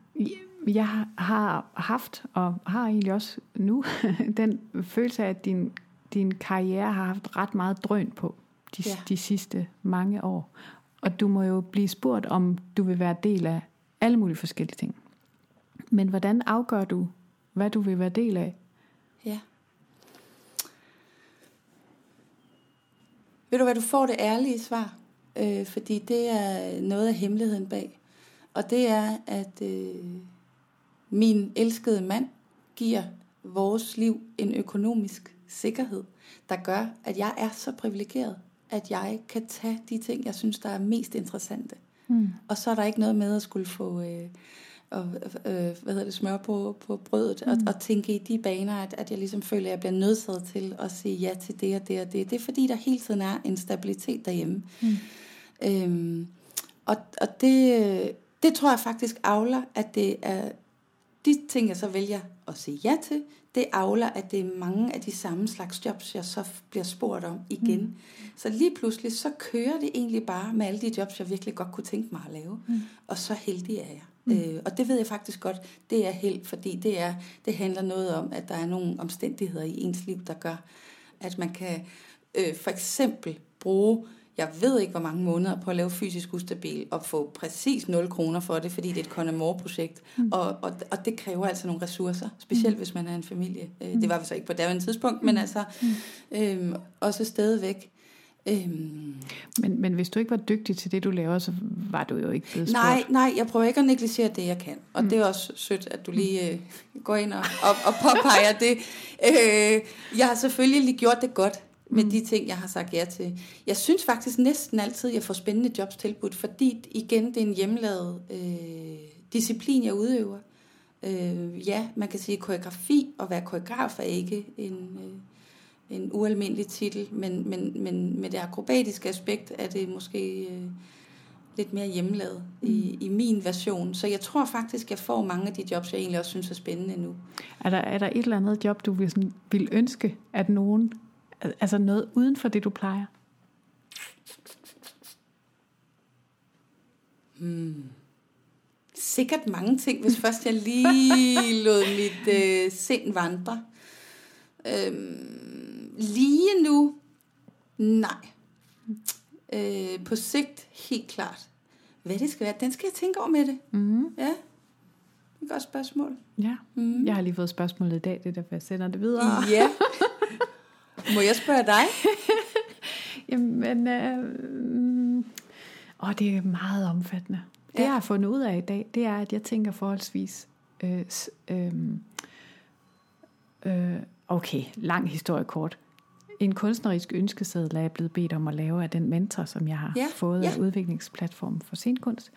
jeg har haft, og har egentlig også nu, den følelse af, at din, din karriere har haft ret meget drøn på de, ja. de sidste mange år. Og du må jo blive spurgt, om du vil være del af alle mulige forskellige ting. Men hvordan afgør du, hvad du vil være del af? Ja. Ved du hvad, du får det ærlige svar. Øh, fordi det er noget af hemmeligheden bag. Og det er, at øh, min elskede mand giver vores liv en økonomisk sikkerhed, der gør, at jeg er så privilegeret, at jeg kan tage de ting, jeg synes, der er mest interessante. Mm. Og så er der ikke noget med at skulle få øh, og, øh, hvad hedder det, smør på, på brødet, mm. og, og tænke i de baner, at, at jeg ligesom føler, at jeg bliver nødsaget til at sige ja til det og det og det. Det er fordi, der hele tiden er en stabilitet derhjemme. Mm. Øhm, og og det, det tror jeg faktisk avler, at det er de ting, jeg så vælger at sige ja til, det afler, at det er mange af de samme slags jobs, jeg så bliver spurgt om igen. Mm. Så lige pludselig, så kører det egentlig bare med alle de jobs, jeg virkelig godt kunne tænke mig at lave. Mm. Og så heldig er jeg. Mm. Øh, og det ved jeg faktisk godt, det er held, fordi det, er, det handler noget om, at der er nogle omstændigheder i ens liv, der gør, at man kan øh, for eksempel bruge jeg ved ikke, hvor mange måneder på at lave fysisk ustabil, og få præcis 0 kroner for det, fordi det er et Conamore-projekt. Mm. Og, og, og det kræver altså nogle ressourcer, specielt mm. hvis man er en familie. Mm. Det var vi så ikke på daværende tidspunkt, mm. men altså øhm, også stadigvæk. Øhm. Men, men hvis du ikke var dygtig til det, du laver, så var du jo ikke blevet spurgt. Nej, nej, jeg prøver ikke at negligere det, jeg kan. Og mm. det er også sødt, at du lige øh, går ind og, og, og påpeger det. Øh, jeg har selvfølgelig lige gjort det godt med mm. de ting, jeg har sagt ja til. Jeg synes faktisk næsten altid, jeg får spændende jobs tilbudt, fordi igen, det er en hjemmelavet øh, disciplin, jeg udøver. Øh, ja, man kan sige, at koreografi og være koreograf er ikke en, øh, en ualmindelig titel, men, men, men med det akrobatiske aspekt er det måske øh, lidt mere hjemmelavet mm. i, i min version. Så jeg tror faktisk, jeg får mange af de jobs, jeg egentlig også synes er spændende nu. Er der, er der et eller andet job, du vil, sådan, vil ønske, at nogen Altså noget uden for det, du plejer? Hmm. Sikkert mange ting, hvis først jeg lige lod mit øh, sind vandre. Øhm, lige nu, nej. Øh, på sigt, helt klart. Hvad det skal være, den skal jeg tænke over med det. Mm. Ja, det er et godt spørgsmål. Ja, mm. jeg har lige fået spørgsmålet i dag, det er derfor, jeg sender det videre. Ja. Må jeg spørge dig? Jamen, øh, åh, det er meget omfattende. Det, jeg har fundet ud af i dag, det er, at jeg tænker forholdsvis... Øh, øh, øh, okay, lang historie kort. En kunstnerisk ønskeseddel er jeg blevet bedt om at lave af den mentor, som jeg har ja, fået ja. af udviklingsplatformen for scenkunst.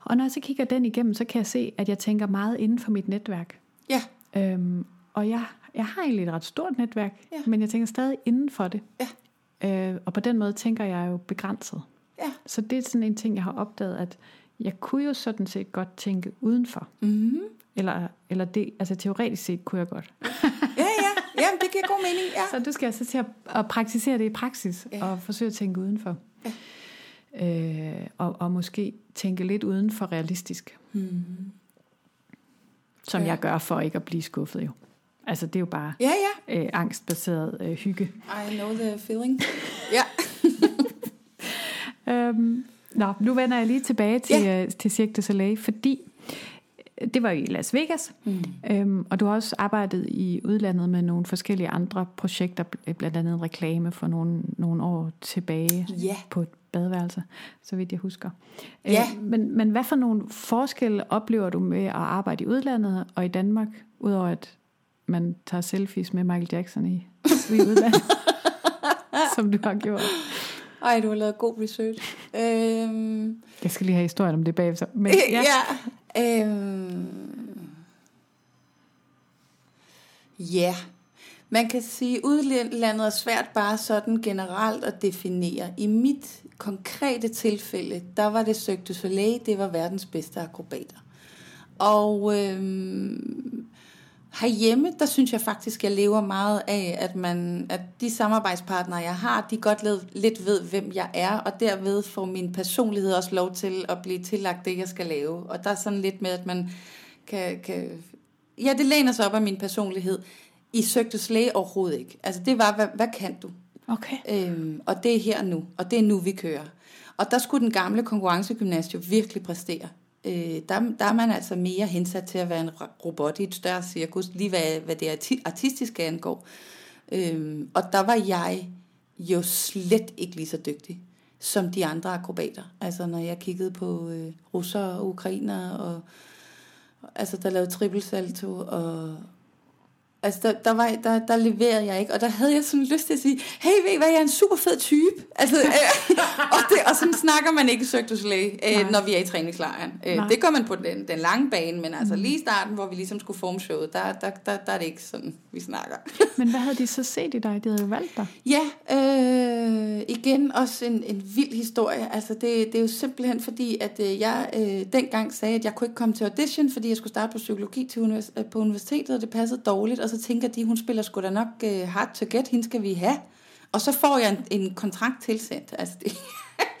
Og når jeg så kigger den igennem, så kan jeg se, at jeg tænker meget inden for mit netværk. Ja. Øhm, og jeg jeg har egentlig et ret stort netværk, ja. men jeg tænker stadig inden for det. Ja. Øh, og på den måde tænker jeg jo begrænset. Ja. Så det er sådan en ting, jeg har opdaget, at jeg kunne jo sådan set godt tænke udenfor. Mm-hmm. Eller, eller det, altså teoretisk set kunne jeg godt. Ja, det giver god mening. Ja. Så du skal altså til at, at praktisere det i praksis, ja. og forsøge at tænke udenfor. Ja. Øh, og, og måske tænke lidt uden for realistisk. Mm-hmm. Som ja. jeg gør for ikke at blive skuffet jo. Altså det er jo bare ja, ja. Øh, angstbaseret øh, hygge. I know the feeling. ja. øhm, nå, nu vender jeg lige tilbage til, ja. øh, til Cirque du Soleil, fordi det var i Las Vegas, mm. øhm, og du har også arbejdet i udlandet med nogle forskellige andre projekter, blandt andet en reklame for nogle, nogle år tilbage ja. på et badeværelse, så vidt jeg husker. Ja. Øh, men, men hvad for nogle forskelle oplever du med at arbejde i udlandet og i Danmark, udover at man tager selfies med Michael Jackson i, i udlandet, som du har gjort. Ej, du har lavet god research. Øhm, jeg skal lige have historien om det bagefter. Men, ja. ja øhm, ja. Man kan sige, at udlandet er svært bare sådan generelt at definere. I mit konkrete tilfælde, der var det Cirque du Soleil, det var verdens bedste akrobater. Og øhm, Herhjemme, der synes jeg faktisk, jeg lever meget af, at, man, at de samarbejdspartnere, jeg har, de godt lidt ved, hvem jeg er, og derved får min personlighed også lov til at blive tillagt det, jeg skal lave. Og der er sådan lidt med, at man kan... kan ja, det læner sig op af min personlighed. I søgte slæge overhovedet ikke. Altså det var, hvad, hvad kan du? Okay. Øhm, og det er her nu, og det er nu, vi kører. Og der skulle den gamle konkurrencegymnast jo virkelig præstere øh, der, der er man altså mere hensat til at være en robot i et større cirkus, lige hvad, hvad det artistiske angår. Øh, og der var jeg jo slet ikke lige så dygtig som de andre akrobater. Altså når jeg kiggede på øh, russere og ukrainer, og altså der lavede trippelsalto, og, Altså, der, der, var, der, der leverede jeg ikke, og der havde jeg sådan lyst til at sige, hey, ved I hvad, jeg er en super fed type. Altså, øh, og, det, og sådan snakker man ikke i Cirque øh, når vi er i træningslejren. Øh, det gør man på den, den lange bane, men altså mm. lige i starten, hvor vi ligesom skulle forme showet, der, der, der, der er det ikke sådan, vi snakker. men hvad havde de så set i dig? De havde jo valgt dig. Ja, øh, igen også en, en vild historie. Altså, det, det er jo simpelthen fordi, at øh, jeg øh, dengang sagde, at jeg kunne ikke komme til audition, fordi jeg skulle starte på psykologi til univers- øh, på universitetet, og det passede dårligt, og så tænker de, hun spiller sgu da nok uh, hard to get, hende skal vi have. Og så får jeg en, en kontrakt tilsendt. Altså det,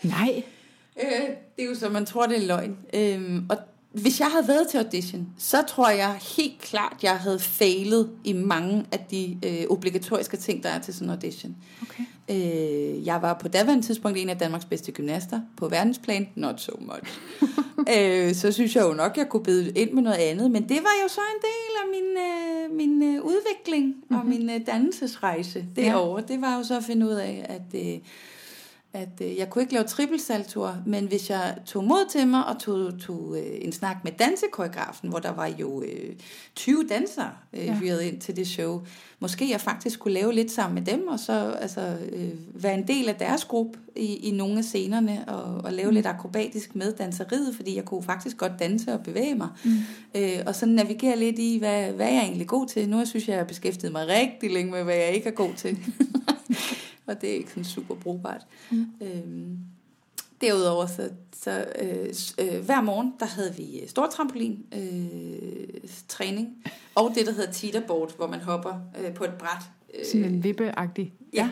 Nej. øh, det er jo så, man tror, det er løgn. Øh, og hvis jeg havde været til audition, så tror jeg helt klart, jeg havde failet i mange af de øh, obligatoriske ting, der er til sådan en audition. Okay. Øh, jeg var på daværende tidspunkt en af Danmarks bedste gymnaster på verdensplan. Not so much. øh, så synes jeg jo nok, jeg kunne bede ind med noget andet. Men det var jo så en del af min, øh, min øh, udvikling mm-hmm. og min øh, dannelsesrejse derovre. Ja. Det var jo så at finde ud af, at... Øh, at øh, jeg kunne ikke lave trippelsaltoer, men hvis jeg tog mod til mig og tog, tog øh, en snak med dansekoreografen, hvor der var jo øh, 20 dansere øh, ja. hyret ind til det show, måske jeg faktisk kunne lave lidt sammen med dem, og så altså, øh, være en del af deres gruppe i, i nogle af scenerne, og, og lave mm. lidt akrobatisk med danseriet, fordi jeg kunne faktisk godt danse og bevæge mig, mm. øh, og så navigere lidt i, hvad, hvad jeg er egentlig god til. Nu synes jeg, jeg har beskæftiget mig rigtig længe med, hvad jeg ikke er god til. og det er ikke sådan super brugbart. Mm. Øhm, derudover så, så øh, øh, hver morgen, der havde vi øh, stor trampolin øh, træning, og det, der hedder teeterboard, hvor man hopper øh, på et bræt. Øh, sådan en vippeagtig. Ja.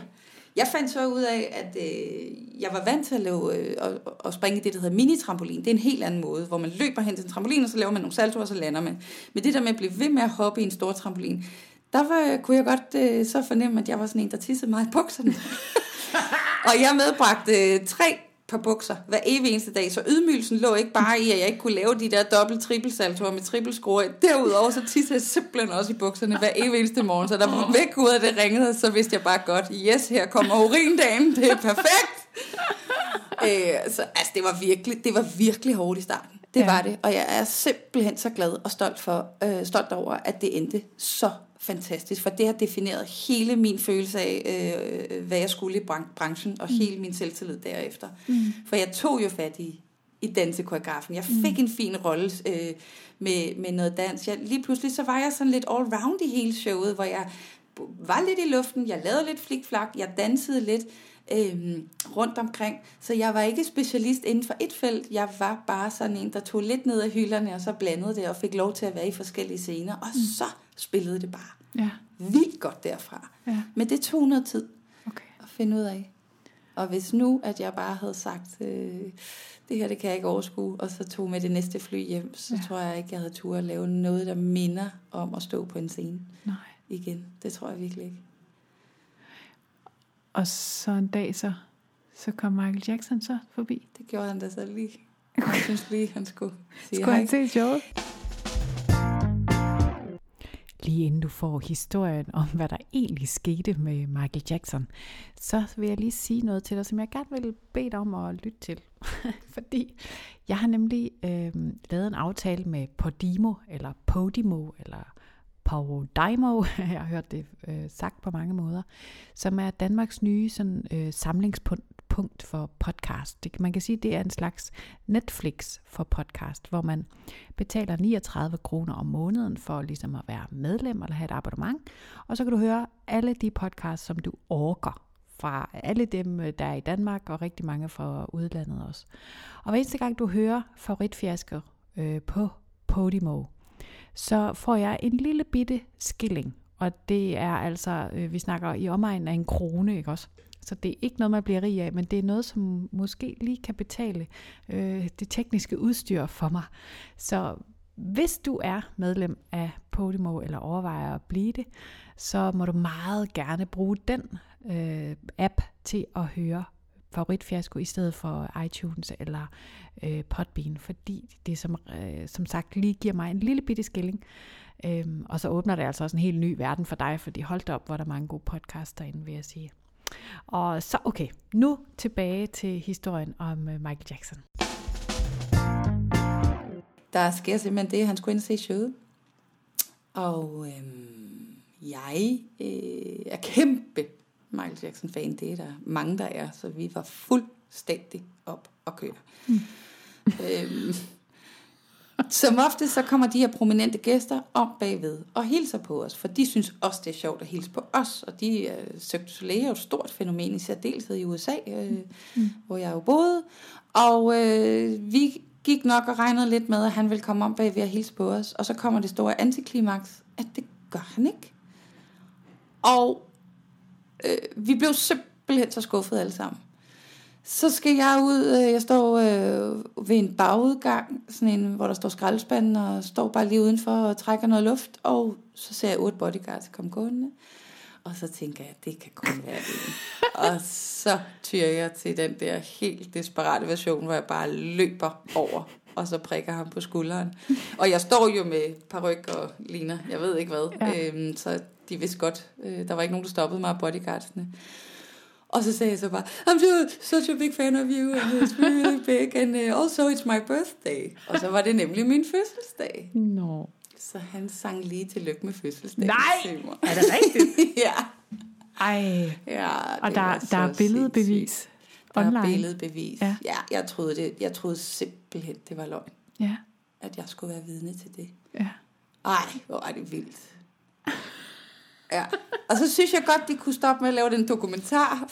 Jeg fandt så ud af, at øh, jeg var vant til at, lave, øh, at, at springe det, der hedder mini-trampolin. Det er en helt anden måde, hvor man løber hen til en trampolin, og så laver man nogle saltoer, og så lander man. Men det der med at blive ved med at hoppe i en stor trampolin, der var, kunne jeg godt øh, så fornemme, at jeg var sådan en, der tissede meget i bukserne. og jeg medbragte øh, tre par bukser hver evig eneste dag, så ydmygelsen lå ikke bare i, at jeg ikke kunne lave de der dobbelt trippelsaltoer med trippelskruer. Derudover så tissede jeg simpelthen også i bukserne hver evig eneste morgen, så der var væk ud af det ringede, så vidste jeg bare godt, yes, her kommer urindagen, det er perfekt. øh, så altså, det var virkelig, det var virkelig hårdt i starten. Det ja. var det, og jeg er simpelthen så glad og stolt, for, øh, stolt over, at det endte så fantastisk, for det har defineret hele min følelse af, øh, hvad jeg skulle i branchen, og mm. hele min selvtillid derefter. Mm. For jeg tog jo fat i, i dansekoreografen. Jeg fik mm. en fin rolle øh, med, med noget dans. Jeg, lige pludselig så var jeg sådan lidt all round i hele showet, hvor jeg var lidt i luften, jeg lavede lidt flikflak, jeg dansede lidt, øhm, rundt omkring. Så jeg var ikke specialist inden for et felt. Jeg var bare sådan en, der tog lidt ned af hylderne, og så blandede det, og fik lov til at være i forskellige scener. Og mm. så spillede det bare ja. vildt godt derfra. Ja. Men det tog noget tid okay. at finde ud af. Og hvis nu, at jeg bare havde sagt, øh, det her det kan jeg ikke overskue, og så tog med det næste fly hjem, så ja. tror jeg ikke, jeg havde tur at lave noget, der minder om at stå på en scene Nej. igen. Det tror jeg virkelig ikke. Og så en dag så, så kom Michael Jackson så forbi. Det gjorde han da så lige. Jeg synes lige, han skulle sige Skulle han se showet? Lige inden du får historien om, hvad der egentlig skete med Michael Jackson, så vil jeg lige sige noget til dig, som jeg gerne vil bede dig om at lytte til. Fordi jeg har nemlig øh, lavet en aftale med Podimo, eller Podimo, eller Podimo, jeg har hørt det øh, sagt på mange måder, som er Danmarks nye sådan, øh, samlingspunkt punkt for podcast. Det, man kan sige, det er en slags Netflix for podcast, hvor man betaler 39 kroner om måneden for ligesom at være medlem eller have et abonnement, og så kan du høre alle de podcasts, som du orker fra alle dem, øh, der er i Danmark, og rigtig mange fra udlandet også. Og hver eneste gang du hører favoritfiasker øh, på Podimo, så får jeg en lille bitte skilling. Og det er altså, øh, vi snakker i omegnen af en krone, ikke også? Så det er ikke noget, man bliver rig af, men det er noget, som måske lige kan betale øh, det tekniske udstyr for mig. Så hvis du er medlem af Podimo eller overvejer at blive det, så må du meget gerne bruge den øh, app til at høre favoritfiasko i stedet for iTunes eller øh, Podbean, fordi det som, øh, som sagt lige giver mig en lille bitte skilling. Øhm, og så åbner det altså også en helt ny verden for dig, fordi holdt op, hvor der er mange gode podcasts derinde, vil jeg sige. Og så okay, nu tilbage til historien om øh, Michael Jackson. Der sker simpelthen det, at han skulle ind og se showet. Og øhm, jeg øh, er kæmpe Michael Jackson-fan, det er der mange, der er, så vi var fuldstændig op og køre. Mm. øhm, som ofte så kommer de her prominente gæster op bagved og hilser på os, for de synes også, det er sjovt at hilse på os, og de uh, søgte Soleil er jo et stort fænomen, i særdeleshed i USA, øh, mm. hvor jeg jo boede, og øh, vi gik nok og regnede lidt med, at han ville komme om bagved og hilse på os, og så kommer det store antiklimaks, at det gør han ikke. Og øh, vi blev simpelthen så skuffede alle sammen. Så skal jeg ud, øh, jeg står øh, ved en bagudgang, sådan en, hvor der står skraldespanden, og står bare lige udenfor og trækker noget luft, og så ser jeg otte bodyguards komme gående. Og så tænker jeg, det kan kun være det. og så tyrer jeg til den der helt desperate version, hvor jeg bare løber over, og så prikker ham på skulderen. Og jeg står jo med paryk og ligner, jeg ved ikke hvad. Ja. Øhm, så de vidste godt, øh, der var ikke nogen, der stoppede mig af bodyguardsene. Og så sagde jeg så bare, I'm such a big fan of you, and it's really big, and uh, also it's my birthday. Og så var det nemlig min fødselsdag. No. Så han sang lige til lykke med fødselsdag. Nej, er det rigtigt? ja. Ej, ja, og der, der er billedbevis online. Der er billedbevis. Ja. ja, jeg troede, det, jeg troede simpelthen, det var løgn. Ja. At jeg skulle være vidne til det. Ja. Ej, hvor er det vildt. Ja. Og så synes jeg godt, de kunne stoppe med at lave den dokumentar.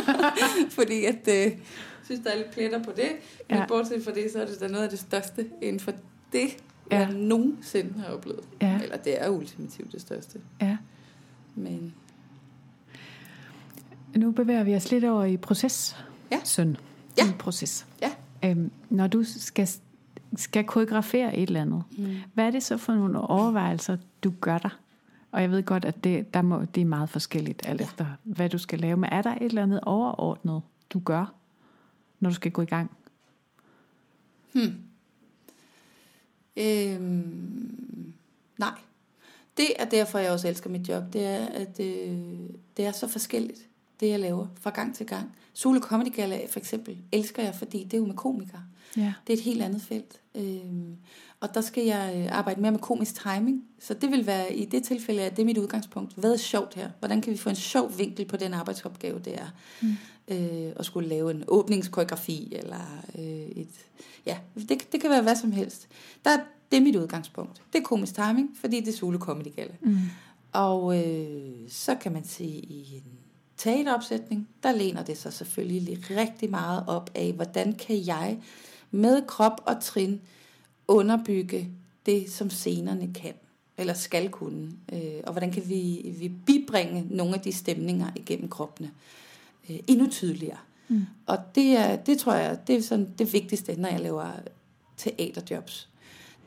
Fordi at, øh, synes, der er lidt pletter på det. Men ja. bortset fra det, så er det da noget af det største inden for det, ja. jeg nogensinde har oplevet. Ja. Eller det er ultimativt det største. Ja. Men... Nu bevæger vi os lidt over i proces. Ja. Søn. Ja. I proces. Ja. Øhm, når du skal, skal koreografere et eller andet, mm. hvad er det så for nogle overvejelser, du gør dig? Og jeg ved godt, at det, der må, det er meget forskelligt, alt ja. efter hvad du skal lave. Men er der et eller andet overordnet, du gør, når du skal gå i gang? Hmm. Øhm, nej. Det er derfor, jeg også elsker mit job. Det er, at øh, det er så forskelligt, det jeg laver fra gang til gang. Sole Comedy Gala for eksempel elsker jeg, fordi det er jo med komikere. Ja. Det er et helt andet felt. Øhm, og der skal jeg øh, arbejde mere med komisk timing. Så det vil være i det tilfælde, at det er mit udgangspunkt. Hvad er sjovt her? Hvordan kan vi få en sjov vinkel på den arbejdsopgave, det er? Mm. Øh, at skulle lave en åbningskoreografi, eller øh, et... Ja, det, det kan være hvad som helst. Der, det er mit udgangspunkt. Det er komisk timing, fordi det er Sule Comedy Gala. Mm. Og øh, så kan man sige, i en teateropsætning, der læner det sig selvfølgelig rigtig meget op af, hvordan kan jeg med krop og trin underbygge det, som scenerne kan, eller skal kunne. Øh, og hvordan kan vi, vi bibringe nogle af de stemninger igennem kroppene øh, endnu tydeligere. Mm. Og det, er, det tror jeg, det er sådan det vigtigste, når jeg laver teaterjobs.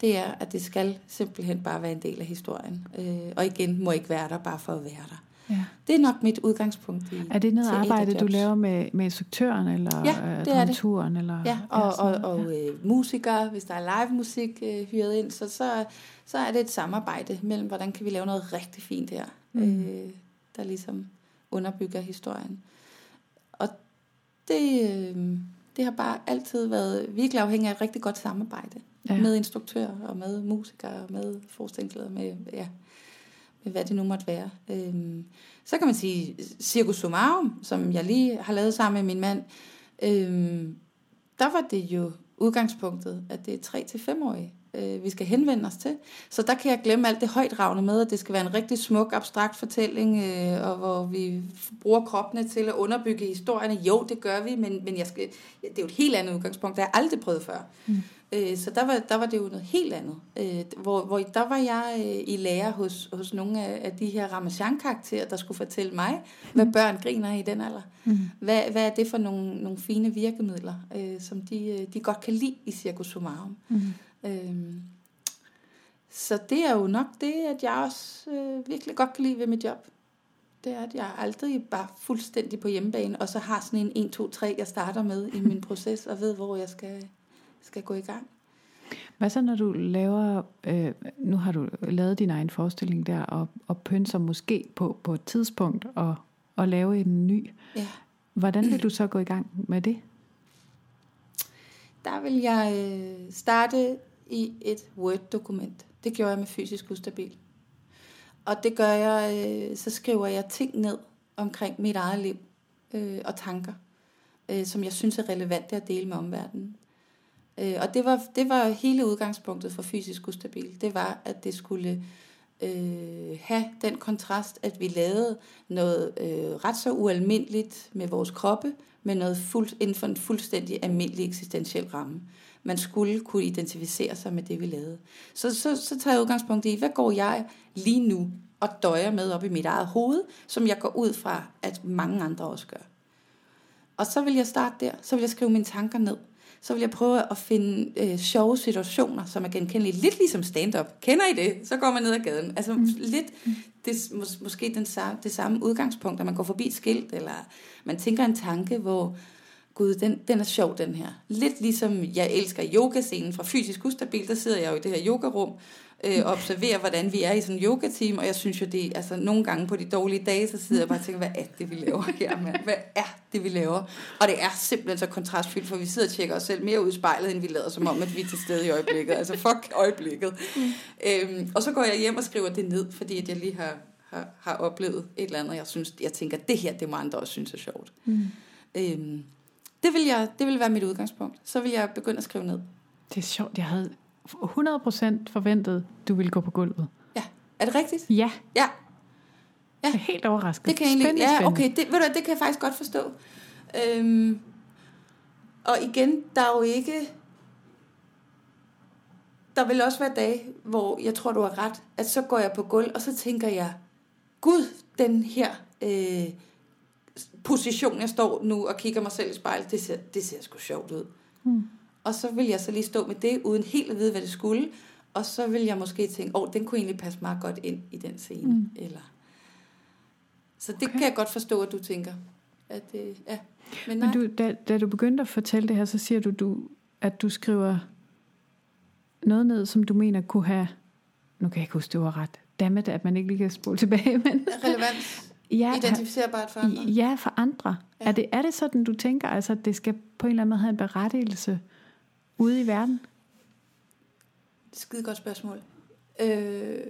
Det er, at det skal simpelthen bare være en del af historien. Øh, og igen, må ikke være der bare for at være der. Ja. Det er nok mit udgangspunkt i Er det noget arbejde, du laver med, med instruktøren eller ja, det er det. Eller, ja, og, ja, og, og, og ja. øh, musikere, hvis der er live musik øh, hyret ind, så, så, så er det et samarbejde mellem, hvordan kan vi lave noget rigtig fint her, mm. øh, der ligesom underbygger historien. Og det, øh, det har bare altid været virkelig afhængig af et rigtig godt samarbejde ja. med instruktører og med musikere og med forestillingsledere, med ja, hvad det nu måtte være. Øhm, så kan man sige, Circus Sumarum, som jeg lige har lavet sammen med min mand, øhm, der var det jo udgangspunktet, at det er 3-5-årige, øh, vi skal henvende os til. Så der kan jeg glemme alt det højdragende med, at det skal være en rigtig smuk, abstrakt fortælling, øh, og hvor vi bruger kroppene til at underbygge historierne. Jo, det gør vi, men, men jeg skal, det er jo et helt andet udgangspunkt, det har jeg aldrig prøvet før. Mm. Øh, så der var, der var det jo noget helt andet. Øh, hvor, hvor der var jeg øh, i lære hos, hos nogle af, af de her Ramachan-karakterer, der skulle fortælle mig, hvad børn griner i den alder. Mm. Hvad, hvad er det for nogle, nogle fine virkemidler, øh, som de, øh, de godt kan lide i Circus Sumarum. Mm. Øh, så det er jo nok det, at jeg også øh, virkelig godt kan lide ved mit job. Det er, at jeg aldrig bare fuldstændig på hjemmebane, og så har sådan en 1, 2, 3, jeg starter med i min proces, og ved, hvor jeg skal, skal gå i gang. Hvad så, når du laver, øh, nu har du lavet din egen forestilling der, og, og pønser måske på, på et tidspunkt og, og lave en ny. Ja. Hvordan vil du så gå i gang med det? Der vil jeg øh, starte i et Word-dokument. Det gjorde jeg med fysisk ustabil. Og det gør jeg, øh, så skriver jeg ting ned omkring mit eget liv øh, og tanker, øh, som jeg synes er relevante at dele med omverdenen. Øh, og det var, det var hele udgangspunktet for fysisk ustabil. Det var, at det skulle øh, have den kontrast, at vi lavede noget øh, ret så ualmindeligt med vores kroppe, med noget fuld, inden for en fuldstændig almindelig eksistentiel ramme. Man skulle kunne identificere sig med det, vi lavede. Så, så, så tager jeg udgangspunkt i, hvad går jeg lige nu og døjer med op i mit eget hoved, som jeg går ud fra, at mange andre også gør. Og så vil jeg starte der. Så vil jeg skrive mine tanker ned. Så vil jeg prøve at finde øh, sjove situationer, som er genkendelige. Lidt ligesom stand-up. Kender I det? Så går man ned ad gaden. Altså mm. lidt, det mås- måske den samme, det samme udgangspunkt, at man går forbi et skilt, eller man tænker en tanke, hvor gud, den, den er sjov, den her. Lidt ligesom jeg elsker yogascenen fra Fysisk Ustabil, der sidder jeg jo i det her yogarum, øh, og observerer, hvordan vi er i sådan en yogateam, og jeg synes jo, det altså nogle gange på de dårlige dage, så sidder jeg bare og tænker, hvad er det, vi laver her, mand? Hvad er det, vi laver? Og det er simpelthen så kontrastfyldt, for vi sidder og tjekker os selv mere ud i spejlet, end vi lader som om, at vi er til stede i øjeblikket. Altså fuck øjeblikket. Mm. Øhm, og så går jeg hjem og skriver det ned, fordi at jeg lige har, har, har oplevet et eller andet, jeg, synes, jeg tænker, det her, det må andre også synes er sjovt. Mm. Øhm, det, vil jeg, det vil være mit udgangspunkt. Så vil jeg begynde at skrive ned. Det er sjovt. Jeg havde 100% forventet, du ville gå på gulvet. Ja. Er det rigtigt? Ja. Ja. Ja. Jeg er helt overrasket. Det kan jeg egentlig, Spændende, ja, okay, det, ved du, det kan jeg faktisk godt forstå. Øhm, og igen, der er jo ikke... Der vil også være dage, hvor jeg tror, du har ret, at så går jeg på gulv, og så tænker jeg, Gud, den her øh, position, jeg står nu og kigger mig selv i spejlet, det ser, det ser sgu sjovt ud. Hmm. Og så vil jeg så lige stå med det, uden helt at vide, hvad det skulle. Og så vil jeg måske tænke, åh, oh, den kunne egentlig passe meget godt ind i den scene. Mm. Eller... Så det Okay. kan jeg godt forstå, at du tænker. At det, ja. Men nej, Men du, da, da du begyndte at fortælle det her, så siger du, du, at du skriver noget ned, som du mener kunne have... Nu kan jeg ikke huske, det var ret. Dammit, at man ikke lige kan spole tilbage, men... relevant, Ja, identificerbart for andre. ja, for andre. Ja. Er, det, er det sådan, du tænker, altså, at det skal på en eller anden måde have en berettigelse ude i verden? Skide godt spørgsmål. Øh,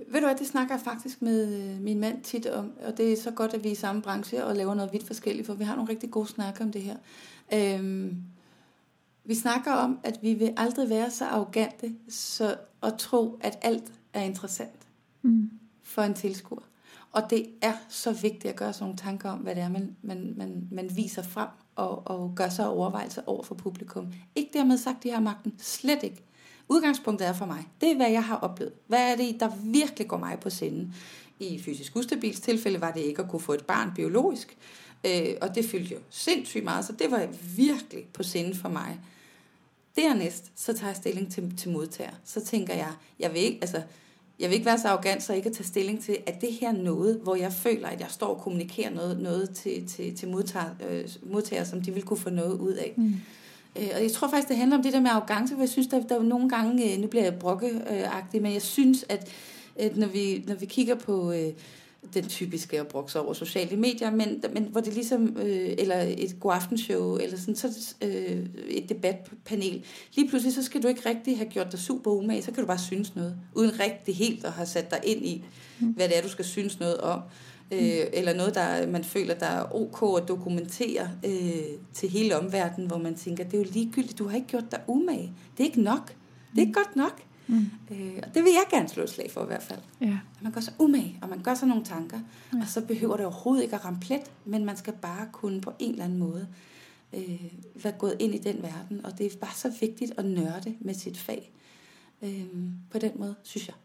ved du hvad, det snakker jeg faktisk med øh, min mand tit om, og det er så godt, at vi er i samme branche og laver noget vidt forskelligt, for vi har nogle rigtig gode snakker om det her. Øh, vi snakker om, at vi vil aldrig være så arrogante så at tro, at alt er interessant Mm. for en tilskuer. Og det er så vigtigt at gøre sådan nogle tanker om, hvad det er, man, man, man, man viser frem og, og gør sig overvejelser over for publikum. Ikke dermed sagt, de har magten. Slet ikke. Udgangspunktet er for mig. Det er, hvad jeg har oplevet. Hvad er det, der virkelig går mig på sinden? I fysisk ustabils tilfælde var det ikke at kunne få et barn biologisk. Øh, og det fyldte jo sindssygt meget, så det var virkelig på sinden for mig. Dernæst, så tager jeg stilling til, til modtager. Så tænker jeg, jeg vil ikke, altså, jeg vil ikke være så arrogant, så ikke at tage stilling til, at det her noget, hvor jeg føler, at jeg står og kommunikerer noget, noget til, til, til modtager, øh, modtager, som de vil kunne få noget ud af. Mm. Øh, og jeg tror faktisk, det handler om det der med arrogance, for jeg synes, der, der er nogle gange, øh, nu bliver jeg brokkeagtig, men jeg synes, at, at når, vi, når vi kigger på øh, den typiske at brokke sig over sociale medier, men, men hvor det ligesom, øh, eller et godaftenshow, eller sådan, så øh, et debatpanel, lige pludselig så skal du ikke rigtig have gjort dig super umage, så kan du bare synes noget, uden rigtig helt at have sat dig ind i, hvad det er, du skal synes noget om øh, eller noget, der man føler, der er ok at dokumentere øh, til hele omverdenen, hvor man tænker, det er jo ligegyldigt, du har ikke gjort dig umage. Det er ikke nok. Det er ikke godt nok. Mm. Øh, og det vil jeg gerne slå et slag for i hvert fald. Ja. At man gør sig umage, og man gør sig nogle tanker, ja. og så behøver det overhovedet ikke at ramme plet, men man skal bare kunne på en eller anden måde øh, være gået ind i den verden, og det er bare så vigtigt at nørde med sit fag. Øh, på den måde, synes jeg.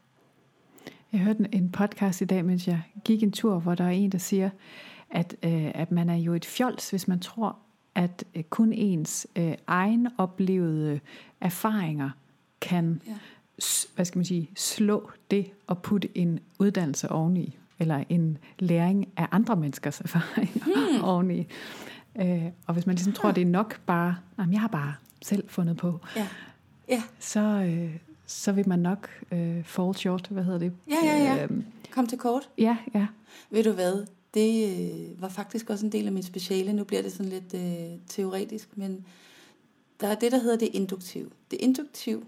Jeg hørte en- en podcast i dag, mens jeg gik en tur, hvor der er en, der siger, at, øh, at man er jo et fjols, hvis man tror, at øh, kun ens øh, egen oplevede erfaringer kan Ja. Hvad skal man sige, slå det og putte en uddannelse oveni, eller en læring af andre menneskers erfaringer hmm. oveni. Øh, og hvis man ligesom tror, det er nok bare, jamen, jeg har bare selv fundet på, Ja. Ja. så, øh, så vil man nok øh, fall short, hvad hedder det? Ja, ja, ja. Øhm, Kom til kort. ja, ja. Ved du hvad? Det øh, var faktisk også en del af mit speciale. Nu bliver det sådan lidt øh, teoretisk, men der er det, der hedder det induktiv. Det induktiv,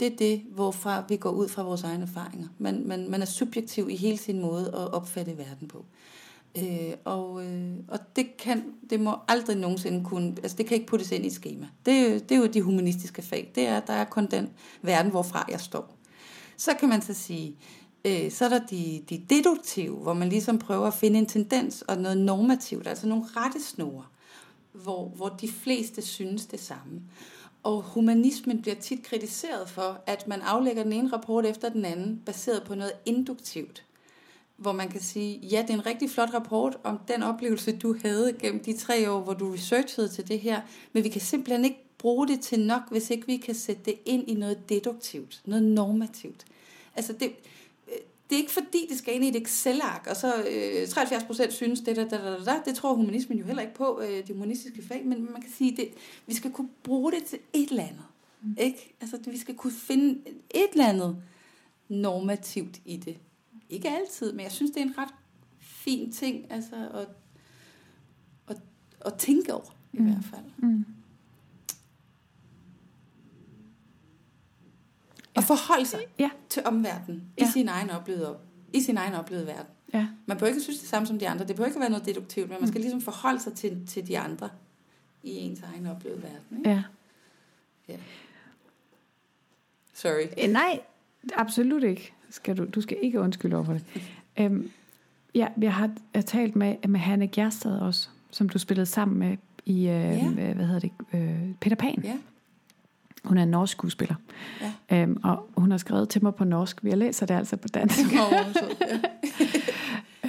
det er det, hvorfra vi går ud fra vores egne erfaringer. Man, man, man er subjektiv i hele sin måde at opfatte verden på. Øh, og, øh, og det kan, det må aldrig nogensinde kunne, altså det kan ikke puttes ind i et schema. Det, er det er jo de humanistiske fag. Det er, der er kun den verden, hvorfra jeg står. Så kan man så sige, øh, så er der de, de deduktive, hvor man ligesom prøver at finde en tendens og noget normativt, altså nogle rettesnore, hvor, hvor de fleste synes det samme. Og humanismen bliver tit kritiseret for, at man aflægger den ene rapport efter den anden, baseret på noget induktivt. hvor man kan sige, ja, det er en rigtig flot rapport om den oplevelse, du havde gennem de tre år, hvor du researchede til det her, men vi kan simpelthen ikke bruge det til nok, hvis ikke vi kan sætte det ind i noget deduktivt, noget normativt. Altså det, det er ikke fordi, det skal ind i et Excel-ark, og så øh, 73 procent synes det, der, der, der, der, det tror humanismen jo heller ikke på, øh, de humanistiske fag, men man kan sige, det, vi skal kunne bruge det til et eller andet. Mm. Ikke? Altså, vi skal kunne finde et eller andet normativt i det. Ikke altid, men jeg synes, det er en ret fin ting altså, at, at, at tænke over, i mm. hvert fald. Mm. Og forholde sig ja. til omverdenen ja. i sin egen oplevede i sin egen oplevede verden. Ja. Man bør ikke synes det samme som de andre. Det bør ikke være noget deduktivt, men man skal mm. ligesom forholde sig til, til de andre i ens egen oplevede verden. Ikke? Ja. ja. Sorry. Eh, nej, absolut ikke. Skal du, du skal ikke undskylde over for det. øhm, ja, jeg har, jeg talt med, med Hanne Gjerstad også, som du spillede sammen med i, øh, ja. hvad hedder det, øh, Peter Pan. Ja. Hun er en norsk skuespiller. Ja. Øhm, og hun har skrevet til mig på norsk. Vi læser det altså på dansk.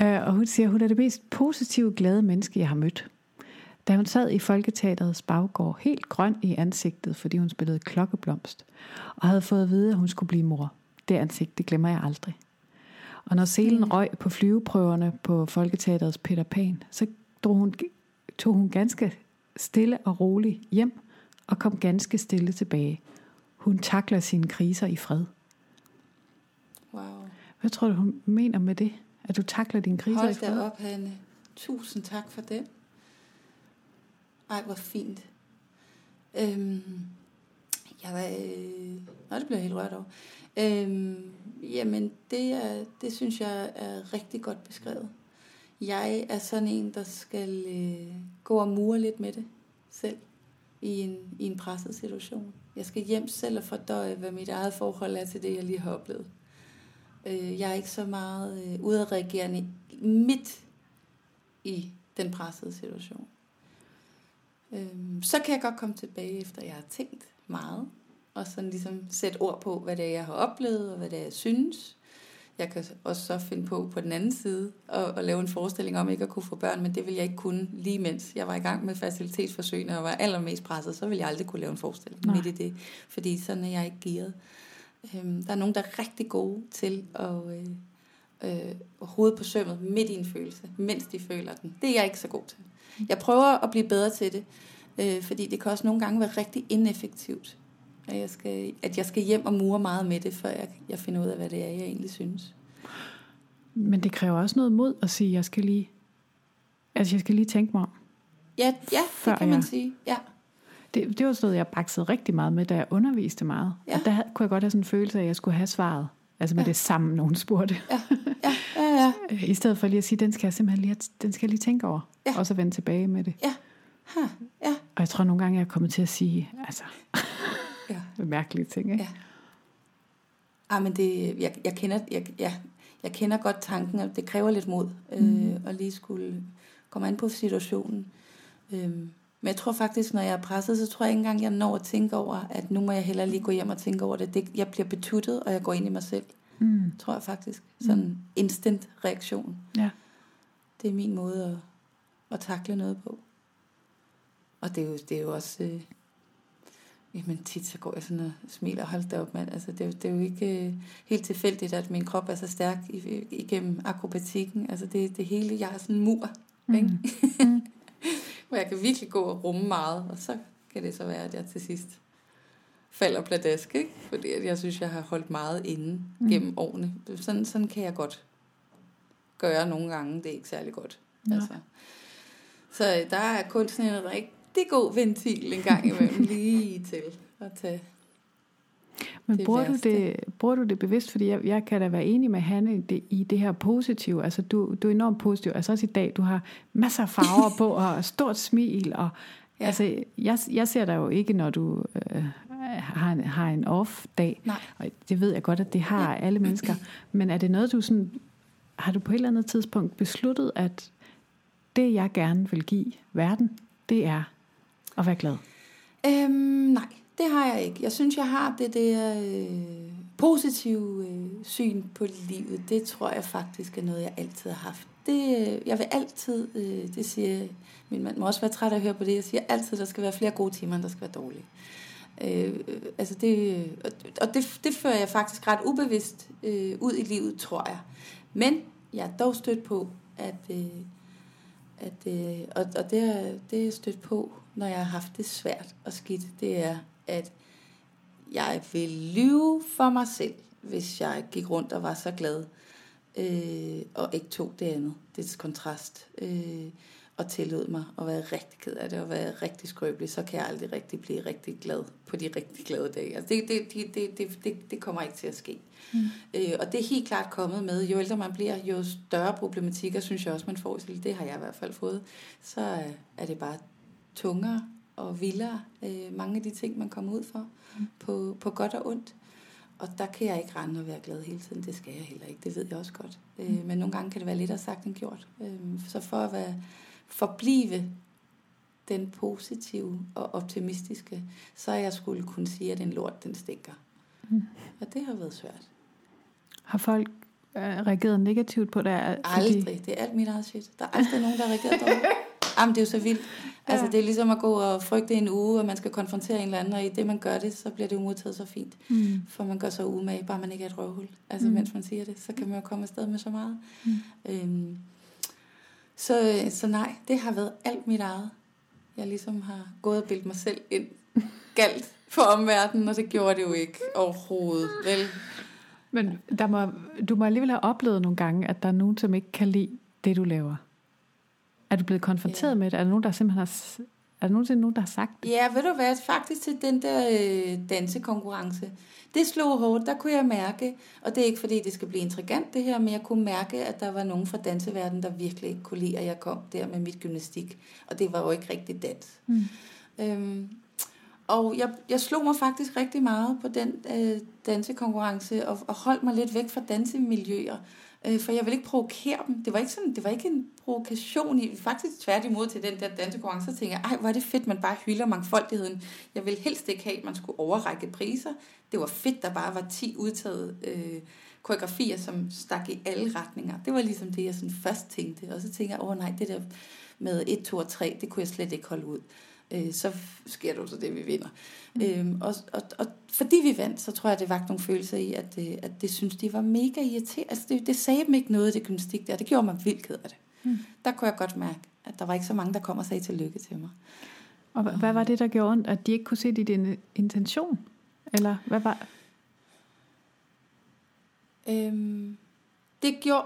øh, og hun siger, at hun er det mest positive, glade menneske, jeg har mødt. Da hun sad i Folketeaterets baggård, helt grøn i ansigtet, fordi hun spillede klokkeblomst, og havde fået at vide, at hun skulle blive mor. Det ansigt, det glemmer jeg aldrig. Og når selen mm. røg på flyveprøverne på Folketeaterets Peter Pan, så drog hun, tog hun ganske stille og roligt hjem og kom ganske stille tilbage. Hun takler sine kriser i fred. Wow. Hvad tror du, hun mener med det? At du takler dine kriser Hold i fred? Hold op, Hanne. Tusind tak for det. Ej, hvor fint. Øhm, jeg var, øh, nå, det bliver helt rørt over. Øhm, jamen, det, er, det synes jeg er rigtig godt beskrevet. Jeg er sådan en, der skal øh, gå og mure lidt med det selv i en, i en presset situation. Jeg skal hjem selv og fordøje, hvad mit eget forhold er til det, jeg lige har oplevet. Øh, jeg er ikke så meget øh, udadreagerende midt i den pressede situation. Øh, så kan jeg godt komme tilbage, efter jeg har tænkt meget, og sådan ligesom sætte ord på, hvad det er, jeg har oplevet, og hvad det er, jeg synes. Jeg kan også så finde på på den anden side og, og lave en forestilling om ikke at kunne få børn, men det vil jeg ikke kunne lige mens jeg var i gang med facilitetsforsøgene og var allermest presset, så vil jeg aldrig kunne lave en forestilling Nej. midt i det, fordi sådan er jeg ikke gearet. Øhm, der er nogen, der er rigtig gode til at øh, øh, hovedet på sømmet midt i en følelse, mens de føler den. Det er jeg ikke så god til. Jeg prøver at blive bedre til det, øh, fordi det kan også nogle gange være rigtig ineffektivt at jeg skal, at jeg skal hjem og mure meget med det, før jeg, jeg finder ud af, hvad det er, jeg egentlig synes. Men det kræver også noget mod at sige, at jeg skal lige, altså jeg skal lige tænke mig om. Ja, ja det kan man jeg, sige. Ja. Det, det var sådan noget, jeg baksede rigtig meget med, da jeg underviste meget. Ja. Og der kunne jeg godt have sådan en følelse af, at jeg skulle have svaret. Altså med ja. det samme, nogen spurgte. Ja. Ja. Ja, ja. I stedet for lige at sige, den skal jeg simpelthen lige, den skal jeg lige tænke over. Ja. Og så vende tilbage med det. Ja. Ha. ja. Og jeg tror nogle gange, jeg er kommet til at sige, altså, Ja. Mærkelige ting, ikke? Ja. Ah, men det, jeg, jeg, kender, jeg, ja, jeg kender godt tanken, at det kræver lidt mod mm. øh, at lige skulle komme an på situationen. Øhm, men jeg tror faktisk, når jeg er presset, så tror jeg ikke engang, jeg når at tænke over, at nu må jeg heller lige gå hjem og tænke over det. det jeg bliver betuttet, og jeg går ind i mig selv. Mm. Tror jeg faktisk. Sådan mm. instant reaktion. Ja. Det er min måde at, at takle noget på. Og det er jo, det er jo også... Øh, Jamen tit så går jeg sådan og smiler, hold da op mand. Altså, det, det er jo ikke uh, helt tilfældigt, at min krop er så stærk igennem akrobatikken. Altså det, det hele, jeg har sådan en mur, mm. ikke? Mm. hvor jeg kan virkelig gå og rumme meget, og så kan det så være, at jeg til sidst falder pladask, ikke? Fordi jeg synes, jeg har holdt meget inde mm. gennem årene. Sådan, sådan kan jeg godt gøre nogle gange. Det er ikke særlig godt. Ja. Altså. Så der er kun sådan en rigtig rigtig god ventil en gang imellem lige til at tage men det bruger, du det, bruger du det bevidst? Fordi jeg, jeg kan da være enig med Hanne i det, i det her positive. Altså du, du er enormt positiv. Altså også i dag, du har masser af farver på og stort smil. Og, ja. altså, jeg, jeg ser dig jo ikke, når du øh, har, en, har en off-dag. Nej. Og det ved jeg godt, at det har alle mennesker. Men er det noget, du sådan... Har du på et eller andet tidspunkt besluttet, at det, jeg gerne vil give verden, det er og være glad? Øhm, nej, det har jeg ikke. Jeg synes, jeg har det der øh, positive øh, syn på livet, det tror jeg faktisk er noget, jeg altid har haft. Det, øh, jeg vil altid, øh, det siger min mand må også være træt af at høre på det, jeg siger altid, der skal være flere gode timer, end der skal være dårlige. Øh, altså det, og det, det fører jeg faktisk ret ubevidst øh, ud i livet, tror jeg. Men jeg er dog stødt på, at, øh, at øh, og, og det, er, det er stødt på, når jeg har haft det svært og skidt, det er, at jeg vil lyve for mig selv, hvis jeg gik rundt og var så glad, øh, og ikke tog det andet, det kontrast. Øh, og tillod mig at være rigtig ked af det, og være rigtig skrøbelig, så kan jeg aldrig rigtig blive rigtig glad på de rigtig glade dage. Altså det, det, det, det, det, det, det kommer ikke til at ske. Mm. Øh, og det er helt klart kommet med, jo ældre man bliver, jo større problematikker, synes jeg også, man får. Det har jeg i hvert fald fået. Så er det bare tungere og vildere, øh, mange af de ting, man kommer ud for, mm. på, på godt og ondt. Og der kan jeg ikke rende og være glad hele tiden. Det skal jeg heller ikke. Det ved jeg også godt. Øh, mm. Men nogle gange kan det være lidt at sagt end gjort. Øh, så for at være forblive den positive og optimistiske, så jeg skulle kunne sige, at den lort, den stikker. Mm. Og det har været svært. Har folk øh, reageret negativt på det? Fordi... Aldrig. Det er alt mit eget shit. Der er aldrig nogen, der har reageret dårligt. Jamen, det er jo så vildt. Altså, ja. det er ligesom at gå og frygte en uge, og man skal konfrontere en eller anden, og i det, man gør det, så bliver det jo modtaget så fint. Mm. For man gør så umage, bare man ikke er et røvhul. Altså, mm. mens man siger det, så kan man jo komme afsted med så meget. Mm. Øhm, så, så nej, det har været alt mit eget. Jeg ligesom har gået og bildt mig selv ind galt for omverdenen, og det gjorde det jo ikke overhovedet, vel? Men der må, du må alligevel have oplevet nogle gange, at der er nogen, som ikke kan lide det, du laver. Er du blevet konfronteret ja. med det? Er der nogen, der simpelthen har, er der nogensinde nogen, der har sagt det? Ja, ved du hvad, faktisk til den der øh, dansekonkurrence, det slog hårdt, der kunne jeg mærke, og det er ikke fordi, det skal blive intrigant det her, men jeg kunne mærke, at der var nogen fra danseverdenen, der virkelig ikke kunne lide, at jeg kom der med mit gymnastik. Og det var jo ikke rigtig dans. Mm. Øhm, og jeg, jeg slog mig faktisk rigtig meget på den øh, dansekonkurrence, og, og holdt mig lidt væk fra dansemiljøer. Øh, for jeg ville ikke provokere dem. Det var ikke, sådan, det var ikke en provokation. I, faktisk tværtimod til den der dansekonkurrence, så tænkte jeg, ej, hvor er det fedt, man bare hylder mangfoldigheden. Jeg ville helst ikke have, at man skulle overrække priser. Det var fedt, der bare var 10 udtaget øh, koreografier, som stak i alle retninger. Det var ligesom det, jeg sådan først tænkte. Og så tænkte jeg, åh nej, det der med 1, 2 og 3, det kunne jeg slet ikke holde ud øh, så sker det så det, vi vinder. Mm. Øhm, og, og, og fordi vi vandt, så tror jeg, det var nogle følelser i, at, det, at det synes de var mega irriterende. Altså det, det sagde dem ikke noget, det gymnastik der. Det gjorde mig vildt ked af det. Mm. Der kunne jeg godt mærke, at der var ikke så mange, der kom og sagde tillykke til mig. Og hvad, hvad var det, der gjorde ondt? At de ikke kunne se din intention? Eller hvad var... Øhm, det gjorde...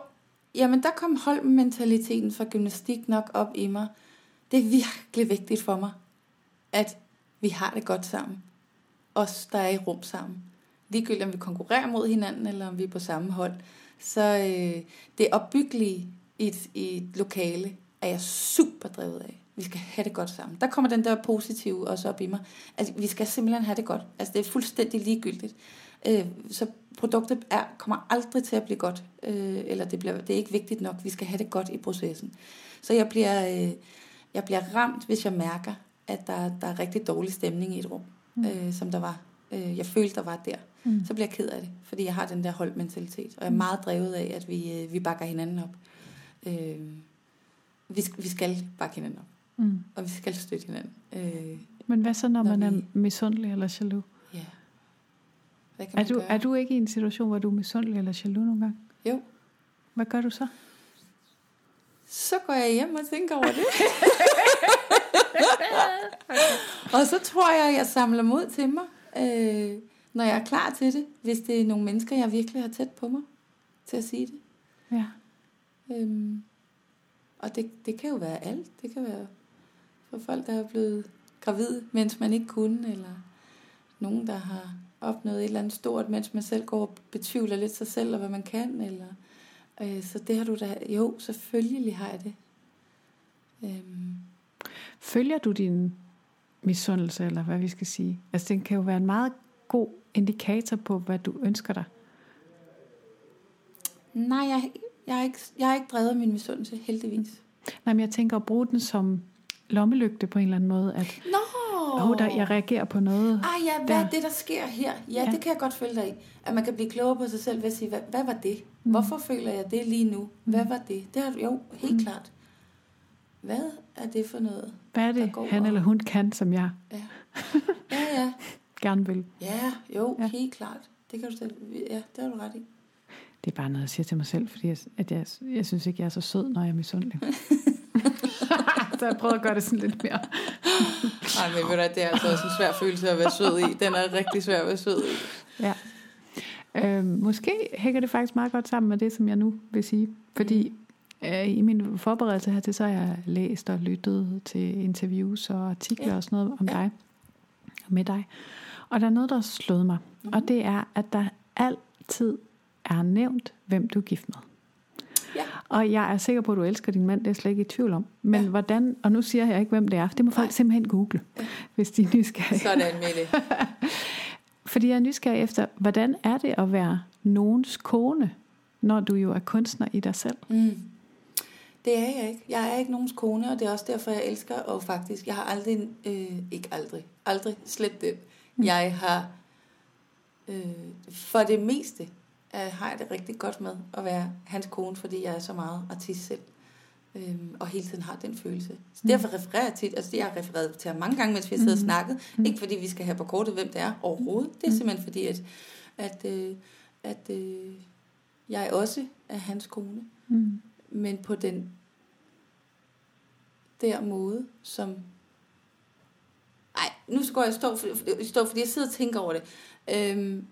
Jamen, der kom holdmentaliteten fra gymnastik nok op i mig. Det er virkelig vigtigt for mig at vi har det godt sammen. Os, der er i rum sammen. Ligegyldigt om vi konkurrerer mod hinanden, eller om vi er på samme hold. Så øh, det opbyggelige i et, i et lokale er jeg super drevet af. Vi skal have det godt sammen. Der kommer den der positive også op i mig. Altså, vi skal simpelthen have det godt. Altså, det er fuldstændig ligegyldigt. Øh, så produktet er, kommer aldrig til at blive godt. Øh, eller det, bliver, det er ikke vigtigt nok. Vi skal have det godt i processen. Så jeg bliver, øh, jeg bliver ramt, hvis jeg mærker, at der, der er rigtig dårlig stemning i et rum, mm. øh, som der var. Øh, jeg følte, der var der. Mm. Så bliver jeg ked af det, fordi jeg har den der holdmentalitet, og jeg er mm. meget drevet af, at vi, øh, vi bakker hinanden op. Øh, vi, vi skal bakke hinanden op, mm. og vi skal støtte hinanden. Øh, Men hvad så, når, når man vi... er misundelig eller jaloux? Ja. Hvad kan er, du, er du ikke i en situation, hvor du er misundelig eller jaloux nogle gange? Jo. Hvad gør du så? Så går jeg hjem og tænker over det. og så tror jeg, jeg samler mod til mig, øh, når jeg er klar til det, hvis det er nogle mennesker, jeg virkelig har tæt på mig, til at sige det. Ja. Øhm, og det, det kan jo være alt. Det kan være for folk, der er blevet gravid, mens man ikke kunne, eller nogen, der har opnået et eller andet stort, mens man selv går og betvivler lidt sig selv, og hvad man kan, eller... Øh, så det har du da... Jo, selvfølgelig har jeg det. Øhm, Følger du din misundelse, eller hvad vi skal sige? Altså, den kan jo være en meget god indikator på, hvad du ønsker dig. Nej, jeg, jeg, er ikke, jeg er ikke drevet af min misundelse, heldigvis. Nej, men jeg tænker at bruge den som lommelygte på en eller anden måde. At, Nå, oh, der, jeg reagerer på noget. Ah ja, hvad der. er det, der sker her? Ja, Ja. det kan jeg godt følge dig i. At man kan blive klogere på sig selv ved at sige, hvad, hvad var det? Hvorfor føler jeg det lige nu? Hvad var det? Det har du jo helt Mm. klart. Hvad er det for noget? Hvad er det, han eller hun kan, som jeg Ja, ja, ja. gerne vil? Ja, jo, Ja. helt klart. Det kan du stille. Ja, det har du ret i. Det er bare noget, jeg siger til mig selv, fordi jeg, at jeg, jeg synes ikke, jeg er så sød, når jeg er misundelig. så jeg prøver at gøre det sådan lidt mere. Nej, men ved du, det er altså også en svær følelse at være sød i. Den er rigtig svær at være sød i. Ja. Øhm, måske hænger det faktisk meget godt sammen med det, som jeg nu vil sige. Fordi øh, i min forberedelse her til, så har jeg læst og lyttet til interviews og artikler Ja. og sådan noget om Ja. dig og med dig. Og der er noget, der har slået mig. Mhm. Og det er, at der altid er nævnt, hvem du er gift med. Ja. Og jeg er sikker på, at du elsker din mand, det er jeg slet ikke i tvivl om. Men Ja. hvordan, og nu siger jeg ikke, hvem det er, det må folk Nej. simpelthen google, hvis de er nysgerrige. Sådan det. Fordi jeg er nysgerrig efter, hvordan er det at være nogens kone, når du jo er kunstner i dig selv? Mm. Det er jeg ikke. Jeg er ikke nogens kone, og det er også derfor, jeg elsker, og faktisk, jeg har aldrig, øh, ikke aldrig, aldrig slet det. Jeg har, øh, for det meste, øh, har jeg det rigtig godt med at være hans kone, fordi jeg er så meget artist selv. Øhm, og hele tiden har den følelse. Så derfor refererer jeg tit, altså jeg har refereret til mange gange, mens vi har siddet og Mhm. snakket. Ikke fordi vi skal have på kortet, hvem det er overhovedet. Det er simpelthen fordi, at, at, øh, at øh, jeg også er hans kone Mm. Men på den der måde, som... Nej, nu skal jeg stå, for, stå, fordi jeg sidder og tænker over det. Øhm,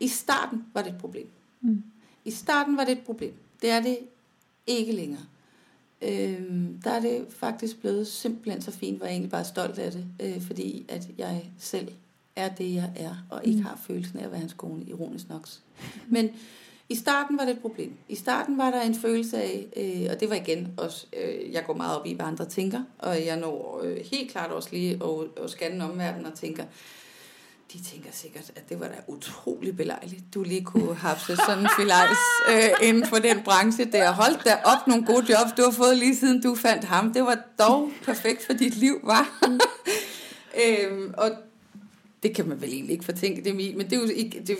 I starten var det et problem. Mm. I starten var det et problem. Det er det ikke længere. Øhm, der er det faktisk blevet simpelthen så fint, hvor jeg egentlig bare er stolt af det, øh, fordi at jeg selv er det, jeg er, og ikke Mm. har følelsen af at være hans kone, ironisk nok. Men i starten var det et problem. I starten var der en følelse af, øh, og det var igen også, øh, jeg går meget op i, hvad andre tænker, og jeg når øh, helt klart også lige at, at scanne omverdenen og tænker, de tænker sikkert, at det var da utrolig belejligt. Du lige kunne have sådan en filajs øh, inden for den branche der. Hold da op nogle gode jobs, du har fået lige siden du fandt ham. Det var dog perfekt for dit liv, var. øhm, og det kan man vel egentlig ikke fortænke dem i, men det er jo ikke... Det,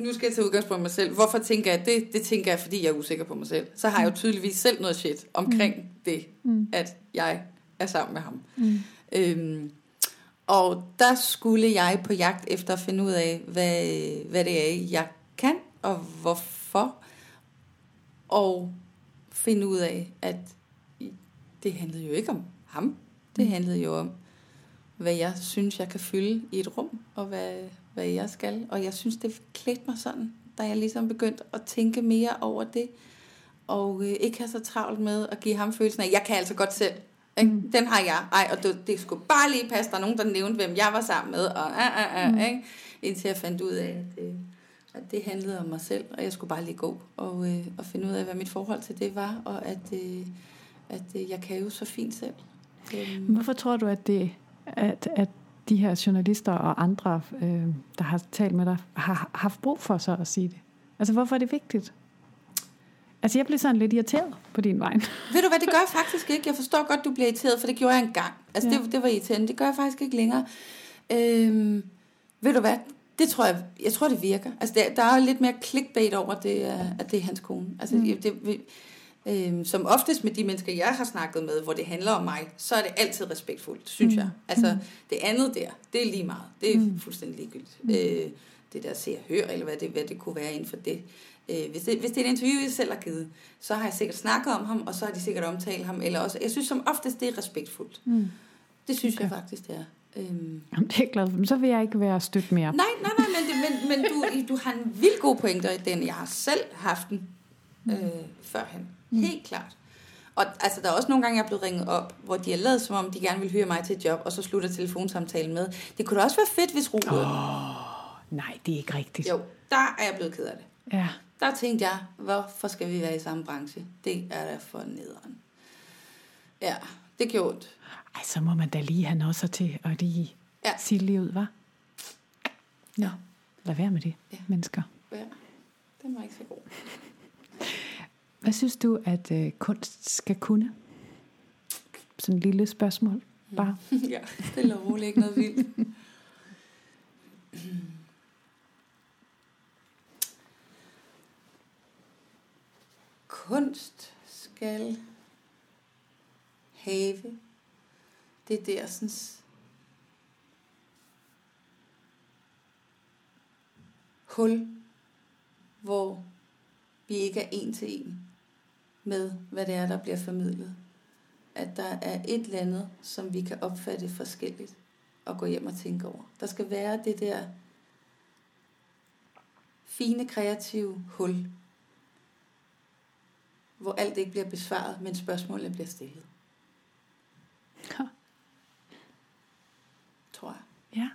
nu skal jeg tage udgangspunkt i mig selv. Hvorfor tænker jeg det? Det tænker jeg, fordi jeg er usikker på mig selv. Så har jeg jo tydeligvis selv noget shit omkring mm. det, Mm. at jeg er sammen med ham. Mm. Øhm, og der skulle jeg på jagt efter at finde ud af, hvad, hvad det er, jeg kan, og hvorfor. Og finde ud af, at det handlede jo ikke om ham. Det Mm. handlede jo om, hvad jeg synes, jeg kan fylde i et rum, og hvad, hvad jeg skal. Og jeg synes, det klædte mig sådan, da jeg ligesom begyndte at tænke mere over det. Og øh, ikke have så travlt med at give ham følelsen af, jeg kan altså godt selv. Ikke? Mm. Den har jeg. Ej, og det, det skulle bare lige passe. Der er nogen, der nævnte, hvem jeg var sammen med. Og, ah, ah, ah, Mm. ikke? Indtil jeg fandt ud af, at, øh, at det handlede om mig selv. Og jeg skulle bare lige gå og, øh, og finde ud af, hvad mit forhold til det var. Og at, øh, at øh, jeg kan jo så fint selv. Øhm, Hvorfor tror du, at, det, at, at de her journalister og andre, øh, der har talt med dig, har haft brug for så at sige det? Altså, hvorfor er det vigtigt? Altså, jeg blev sådan lidt irriteret på din vej. Ved du hvad, det gør jeg faktisk ikke. Jeg forstår godt, du bliver irriteret, for det gjorde jeg engang. Altså, Ja. det, det var irriterende. Det gør jeg faktisk ikke længere. Øhm, ved du hvad, det tror jeg, jeg tror, det virker. Altså, der, der er jo lidt mere clickbait over det, at det er hans kone. Altså, Mm. det, øhm, som oftest med de mennesker, jeg har snakket med, hvor det handler om mig, så er det altid respektfuldt, synes Mm. jeg. Altså, Mm. det andet der, det er lige meget. Det er Mm. mm. fuldstændig ligegyldigt. Mm. Mm. Øh, det der ser hør, eller hvad det, hvad det kunne være inden for det. Øh, hvis, det. hvis det er et interview, jeg selv har givet, så har jeg sikkert snakket om ham, og så har de sikkert omtalt ham. Eller også, jeg synes som oftest, det er respektfuldt. Mm. Det synes Okay. okay. jeg faktisk, det er. Øhm. Jamen, det er jeg glad for. Men så vil jeg ikke være stødt mere. Nej, nej, nej, men, det- men, men du, du har en vild god pointer i den. Jeg har selv haft den øh, førhen. Mm. Helt klart. Og altså, der er også nogle gange, jeg er blevet ringet op, hvor de har lavet, som om de gerne vil høre mig til et job, og så slutter telefonsamtalen med. Det kunne da også være fedt, hvis Rode... Oh, nej, det er ikke rigtigt. Jo, der er jeg blevet ked af det. Ja. Der tænkte jeg, hvorfor skal vi være i samme branche? Det er da for nederen. Ja, det gjorde ondt. Ej, så må man da lige have noget så til at lige ja. Sige lige ud, hva'? Ja. Lad være med det, Ja. mennesker. Ja, den var ikke så god. Hvad synes du, at øh, kunst skal kunne? Sådan et lille spørgsmål. Bare. ja, stille og roligt, ikke noget vildt. Kunst skal have det der sådan hul, hvor vi ikke er en til en med, hvad det er, der bliver formidlet. At der er et eller andet, som vi kan opfatte forskelligt og gå hjem og tænke over. Der skal være det der fine, kreative hul, hvor alt ikke bliver besvaret, men spørgsmålene bliver stillet. Ja. Tror jeg. Ja.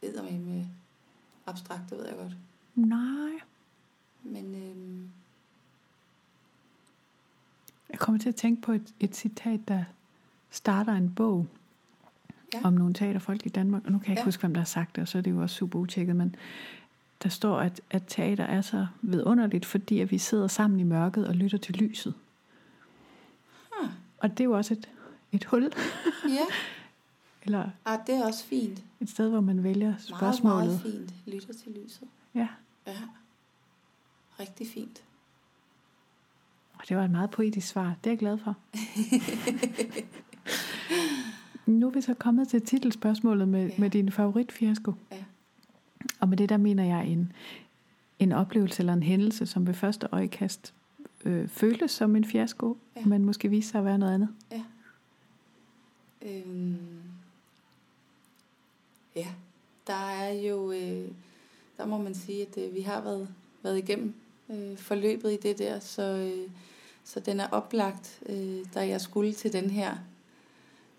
Ved med med abstrakt, det ved jeg godt. Nej. Men øhm, Jeg kommer til at tænke på et, et citat, der starter en bog Ja. om nogle teaterfolk i Danmark. Og nu kan jeg ikke Ja. huske, hvem der har sagt det, og så er det jo også super utjekket, men der står, at, at teater er så vidunderligt, fordi at vi sidder sammen i mørket og lytter til lyset. Ah. Og det er jo også et, et hul, ja, eller ah, det er også fint. et sted, hvor man vælger Meget, spørgsmålet. meget fint. Lytter til lyset. Ja, Ja, rigtig fint. Og det var et meget poetisk svar. Det er jeg glad for. nu er vi så kommet til titelspørgsmålet med, Ja. ja. med din favoritfiasko. Ja. Og med det der mener jeg en, en oplevelse eller en hændelse, som ved første øjekast øh, føles som en fiasko, Ja. ja. men måske viser sig at være noget andet. Øhm, ja, der er jo, øh, der må man sige, at øh, vi har været, været igennem øh, forløbet i det der, så, øh, så den er oplagt, øh, da jeg skulle til den her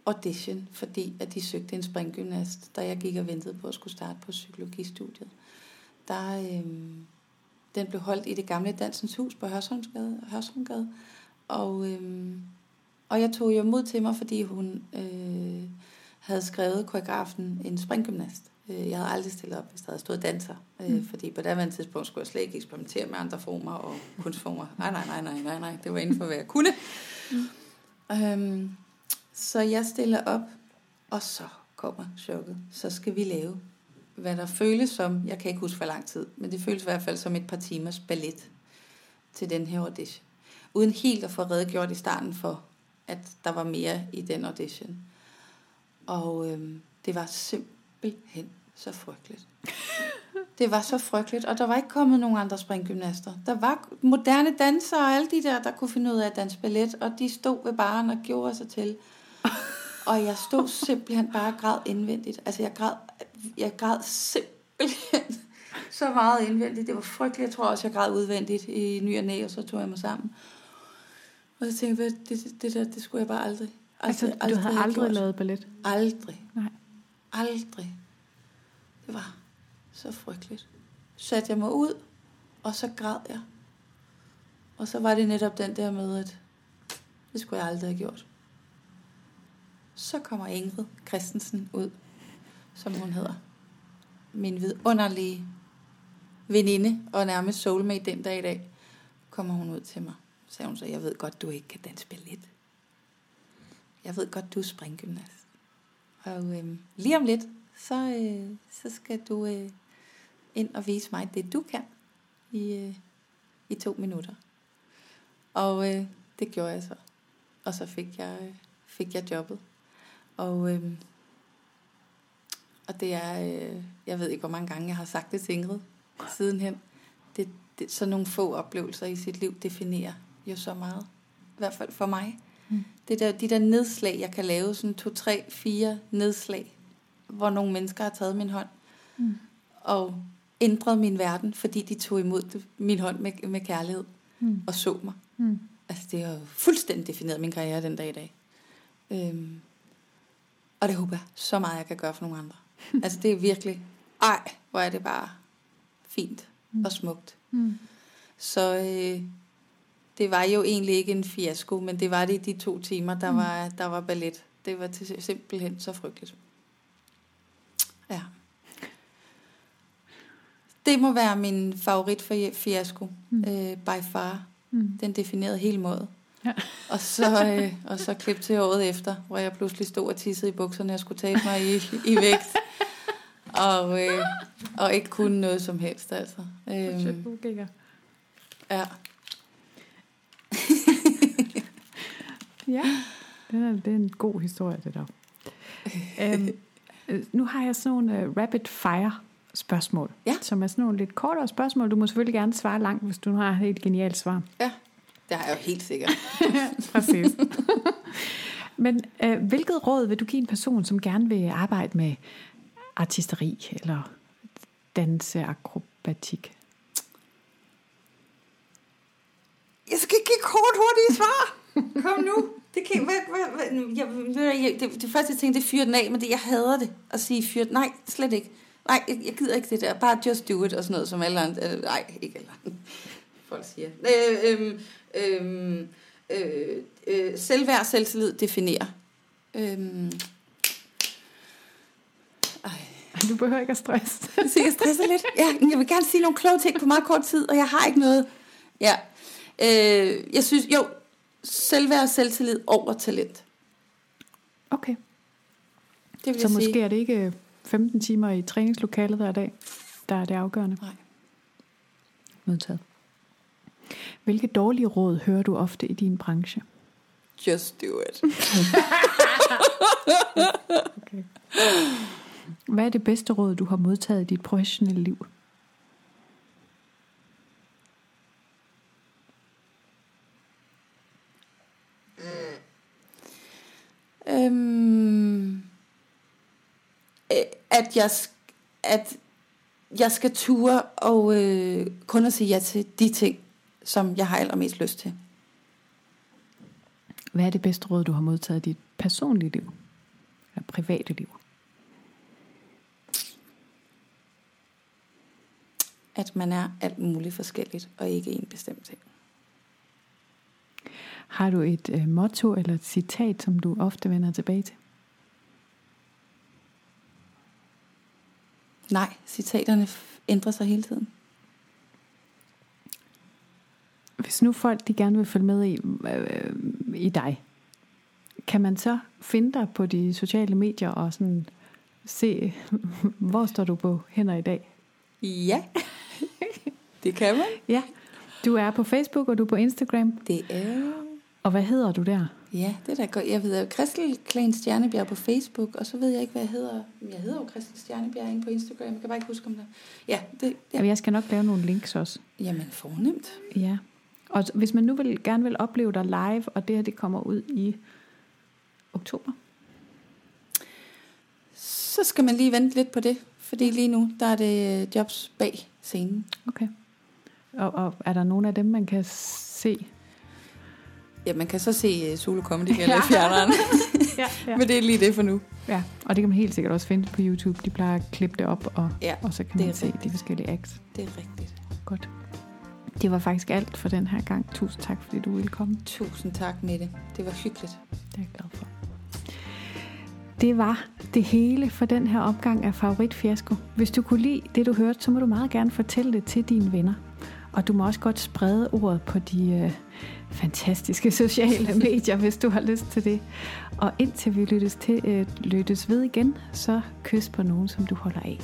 audition, fordi at de søgte en springgymnast, da jeg gik og ventede på at skulle starte på psykologistudiet. Der, øh, den blev holdt i det gamle Dansens Hus på Hørsholmsgade, Hørsholmgade og øh, og jeg tog jo mod til mig, fordi hun øh, havde skrevet koreografen en springgymnast. Øh, Jeg havde aldrig stillet op, hvis der havde stået danser. Øh, Mm. Fordi på daværende tidspunkt skulle jeg slet ikke eksperimentere med andre former og kunstformer. Nej, nej, nej, nej, nej, nej. Det var inden for, hvad jeg kunne. Mm. Øhm, så jeg stiller op, og så kommer chokket. Så skal vi lave, hvad der føles som, jeg kan ikke huske for lang tid, men det føles i hvert fald som et par timers ballet til den her audition. Uden helt at få redegjort i starten for, at der var mere i den audition. Og øhm, det var simpelthen så frygteligt. Det var så frygteligt, og der var ikke kommet nogen andre springgymnaster. Der var moderne dansere og alle de der, der kunne finde ud af at danse ballet, og de stod ved baren og gjorde sig til. Og jeg stod simpelthen bare og græd indvendigt. Altså jeg græd, jeg græd simpelthen så meget indvendigt. Det var frygteligt. Jeg tror også, jeg græd udvendigt i ny og næ, og så tog jeg mig sammen. Og så tænkte jeg, det, det, der, det skulle jeg bare aldrig. Altså, aldrig du havde aldrig gjort. lavet ballet? Aldrig. Nej. Aldrig. Det var så frygteligt. Så satte jeg mig ud, og så græd jeg. Og så var det netop den der med, at det skulle jeg aldrig have gjort. Så kommer Ingrid Christensen ud, som hun hedder. Min vidunderlige veninde, og nærmest soulmate den dag i dag, kommer hun ud til mig. Så sagde hun så, jeg ved godt, du ikke kan danse ballet. Jeg ved godt, du er springgymnast. Og øhm, lige om lidt, så, øh, så skal du øh, ind og vise mig det, du kan i, øh, i to minutter. Og øh, det gjorde jeg så. Og så fik jeg, øh, fik jeg jobbet. Og, øh, og det er, øh, jeg ved ikke, hvor mange gange jeg har sagt det til Ingrid sidenhen. Det, det, så nogle få oplevelser i sit liv definerer jo så meget. I hvert fald for mig. Mm. Det der, de der nedslag, jeg kan lave, sådan to, tre, fire nedslag, hvor nogle mennesker har taget min hånd Mm. og ændret min verden, fordi de tog imod det, min hånd med, med kærlighed Mm. og så mig. Mm. Altså, det har jo fuldstændig defineret min karriere den dag i dag. Øhm, og det håber jeg så meget, jeg kan gøre for nogle andre. altså, det er virkelig, ej, hvor er det bare fint Mm. og smukt. Mm. Så øh, det var jo egentlig ikke en fiasko, men det var det i de to timer, der, Mm. var, der var ballet. Det var til, simpelthen så frygteligt. Ja. Det må være min favorit for fiasko, Mm. øh, by far. Mm. Den definerede hele måde. Ja. og, så, øh, og så klip til året efter, hvor jeg pludselig stod og tissede i bukserne og skulle tabe mig i, i vægt. Og, øh, og ikke kunne noget som helst, altså. Øhm, ja. ja, det er, det er en god historie, det der. øhm, nu har jeg sådan nogle uh, rapid fire spørgsmål, ja. som er sådan nogle lidt kortere spørgsmål. Du må selvfølgelig gerne svare langt, hvis du har et helt genialt svar. Ja, det har jeg jo helt sikkert. Præcis. Men uh, hvilket råd vil du give en person, som gerne vil arbejde med artisteri eller danseakrobatik? Jeg skal give kort hurtige svar. Kom nu. Det, kan, hvad, hvad, hvad, jeg, jeg, det, det første jeg tænkte, det fyrer den af, men det, jeg hader det at sige fyret. Nej, slet ikke. Nej, jeg, jeg gider ikke det der. Bare just do it og sådan noget, som alle andre. Øh, nej, ikke alle andre. Folk siger. Øh, øh, øh, øh, øh, selvværd, selvtillid definerer. Øh. Du behøver ikke at stresse. Så jeg stresser lidt. Ja, jeg vil gerne sige nogle kloge ting på meget kort tid, og jeg har ikke noget. Ja. Øh, jeg synes, jo, selvværd og selvtillid over talent. Okay. Det vil Så måske sige. er det ikke 15 timer i træningslokalet hver dag, der er det afgørende? Nej. Modtaget. Hvilke dårlige råd hører du ofte i din branche? Just do it. okay. Hvad er det bedste råd, du har modtaget i dit professionelle liv? Øhm, at jeg at jeg skal ture og øh, kun at sige ja til de ting, som jeg har allermest lyst til. Hvad er det bedste råd, du har modtaget i dit personlige liv? Eller private liv? At man er alt muligt forskelligt, og ikke en bestemt ting. Har du et øh, motto eller et citat, som du ofte vender tilbage til? Nej, citaterne ændrer sig hele tiden. Hvis nu folk de gerne vil følge med i, øh, i dig, kan man så finde dig på de sociale medier og sådan se, hvor står du på hænder i dag? Ja, det kan man. Ja, du er på Facebook og du er på Instagram. Det er og hvad hedder du der? Ja, det er da godt. Jeg ved Kristel Klan Stjernebjerg på Facebook, og så ved jeg ikke, hvad jeg hedder. Jeg hedder jo Kristel Stjernebjerg inde på Instagram. Jeg kan bare ikke huske om det. Ja, det, ja. Jeg skal nok lave nogle links også. Jamen, fornemt. Ja. Og hvis man nu vil, gerne vil opleve dig live, og det her det kommer ud i oktober, så skal man lige vente lidt på det. Fordi lige nu, der er det jobs bag scenen. Okay. Og, og er der nogen af dem, man kan se Ja, man kan så se uh, Solo Comedy eller i fjerneren. ja, ja. Men det er lige det for nu. Ja, og det kan man helt sikkert også finde på YouTube. De plejer at klippe det op, og, ja, og så kan man se de forskellige acts. Det er rigtigt. Godt. Det var faktisk alt for den her gang. Tusind tak, fordi du ville komme. Tusind tak, Mette. Det var hyggeligt. Det er jeg glad for. Det var det hele for den her opgang af Favorit Fiasko. Hvis du kunne lide det, du hørte, så må du meget gerne fortælle det til dine venner. Og du må også godt sprede ordet på de øh, fantastiske sociale medier, hvis du har lyst til det. Og indtil vi lyttes, til, øh, lyttes ved igen, så kys på nogen, som du holder af.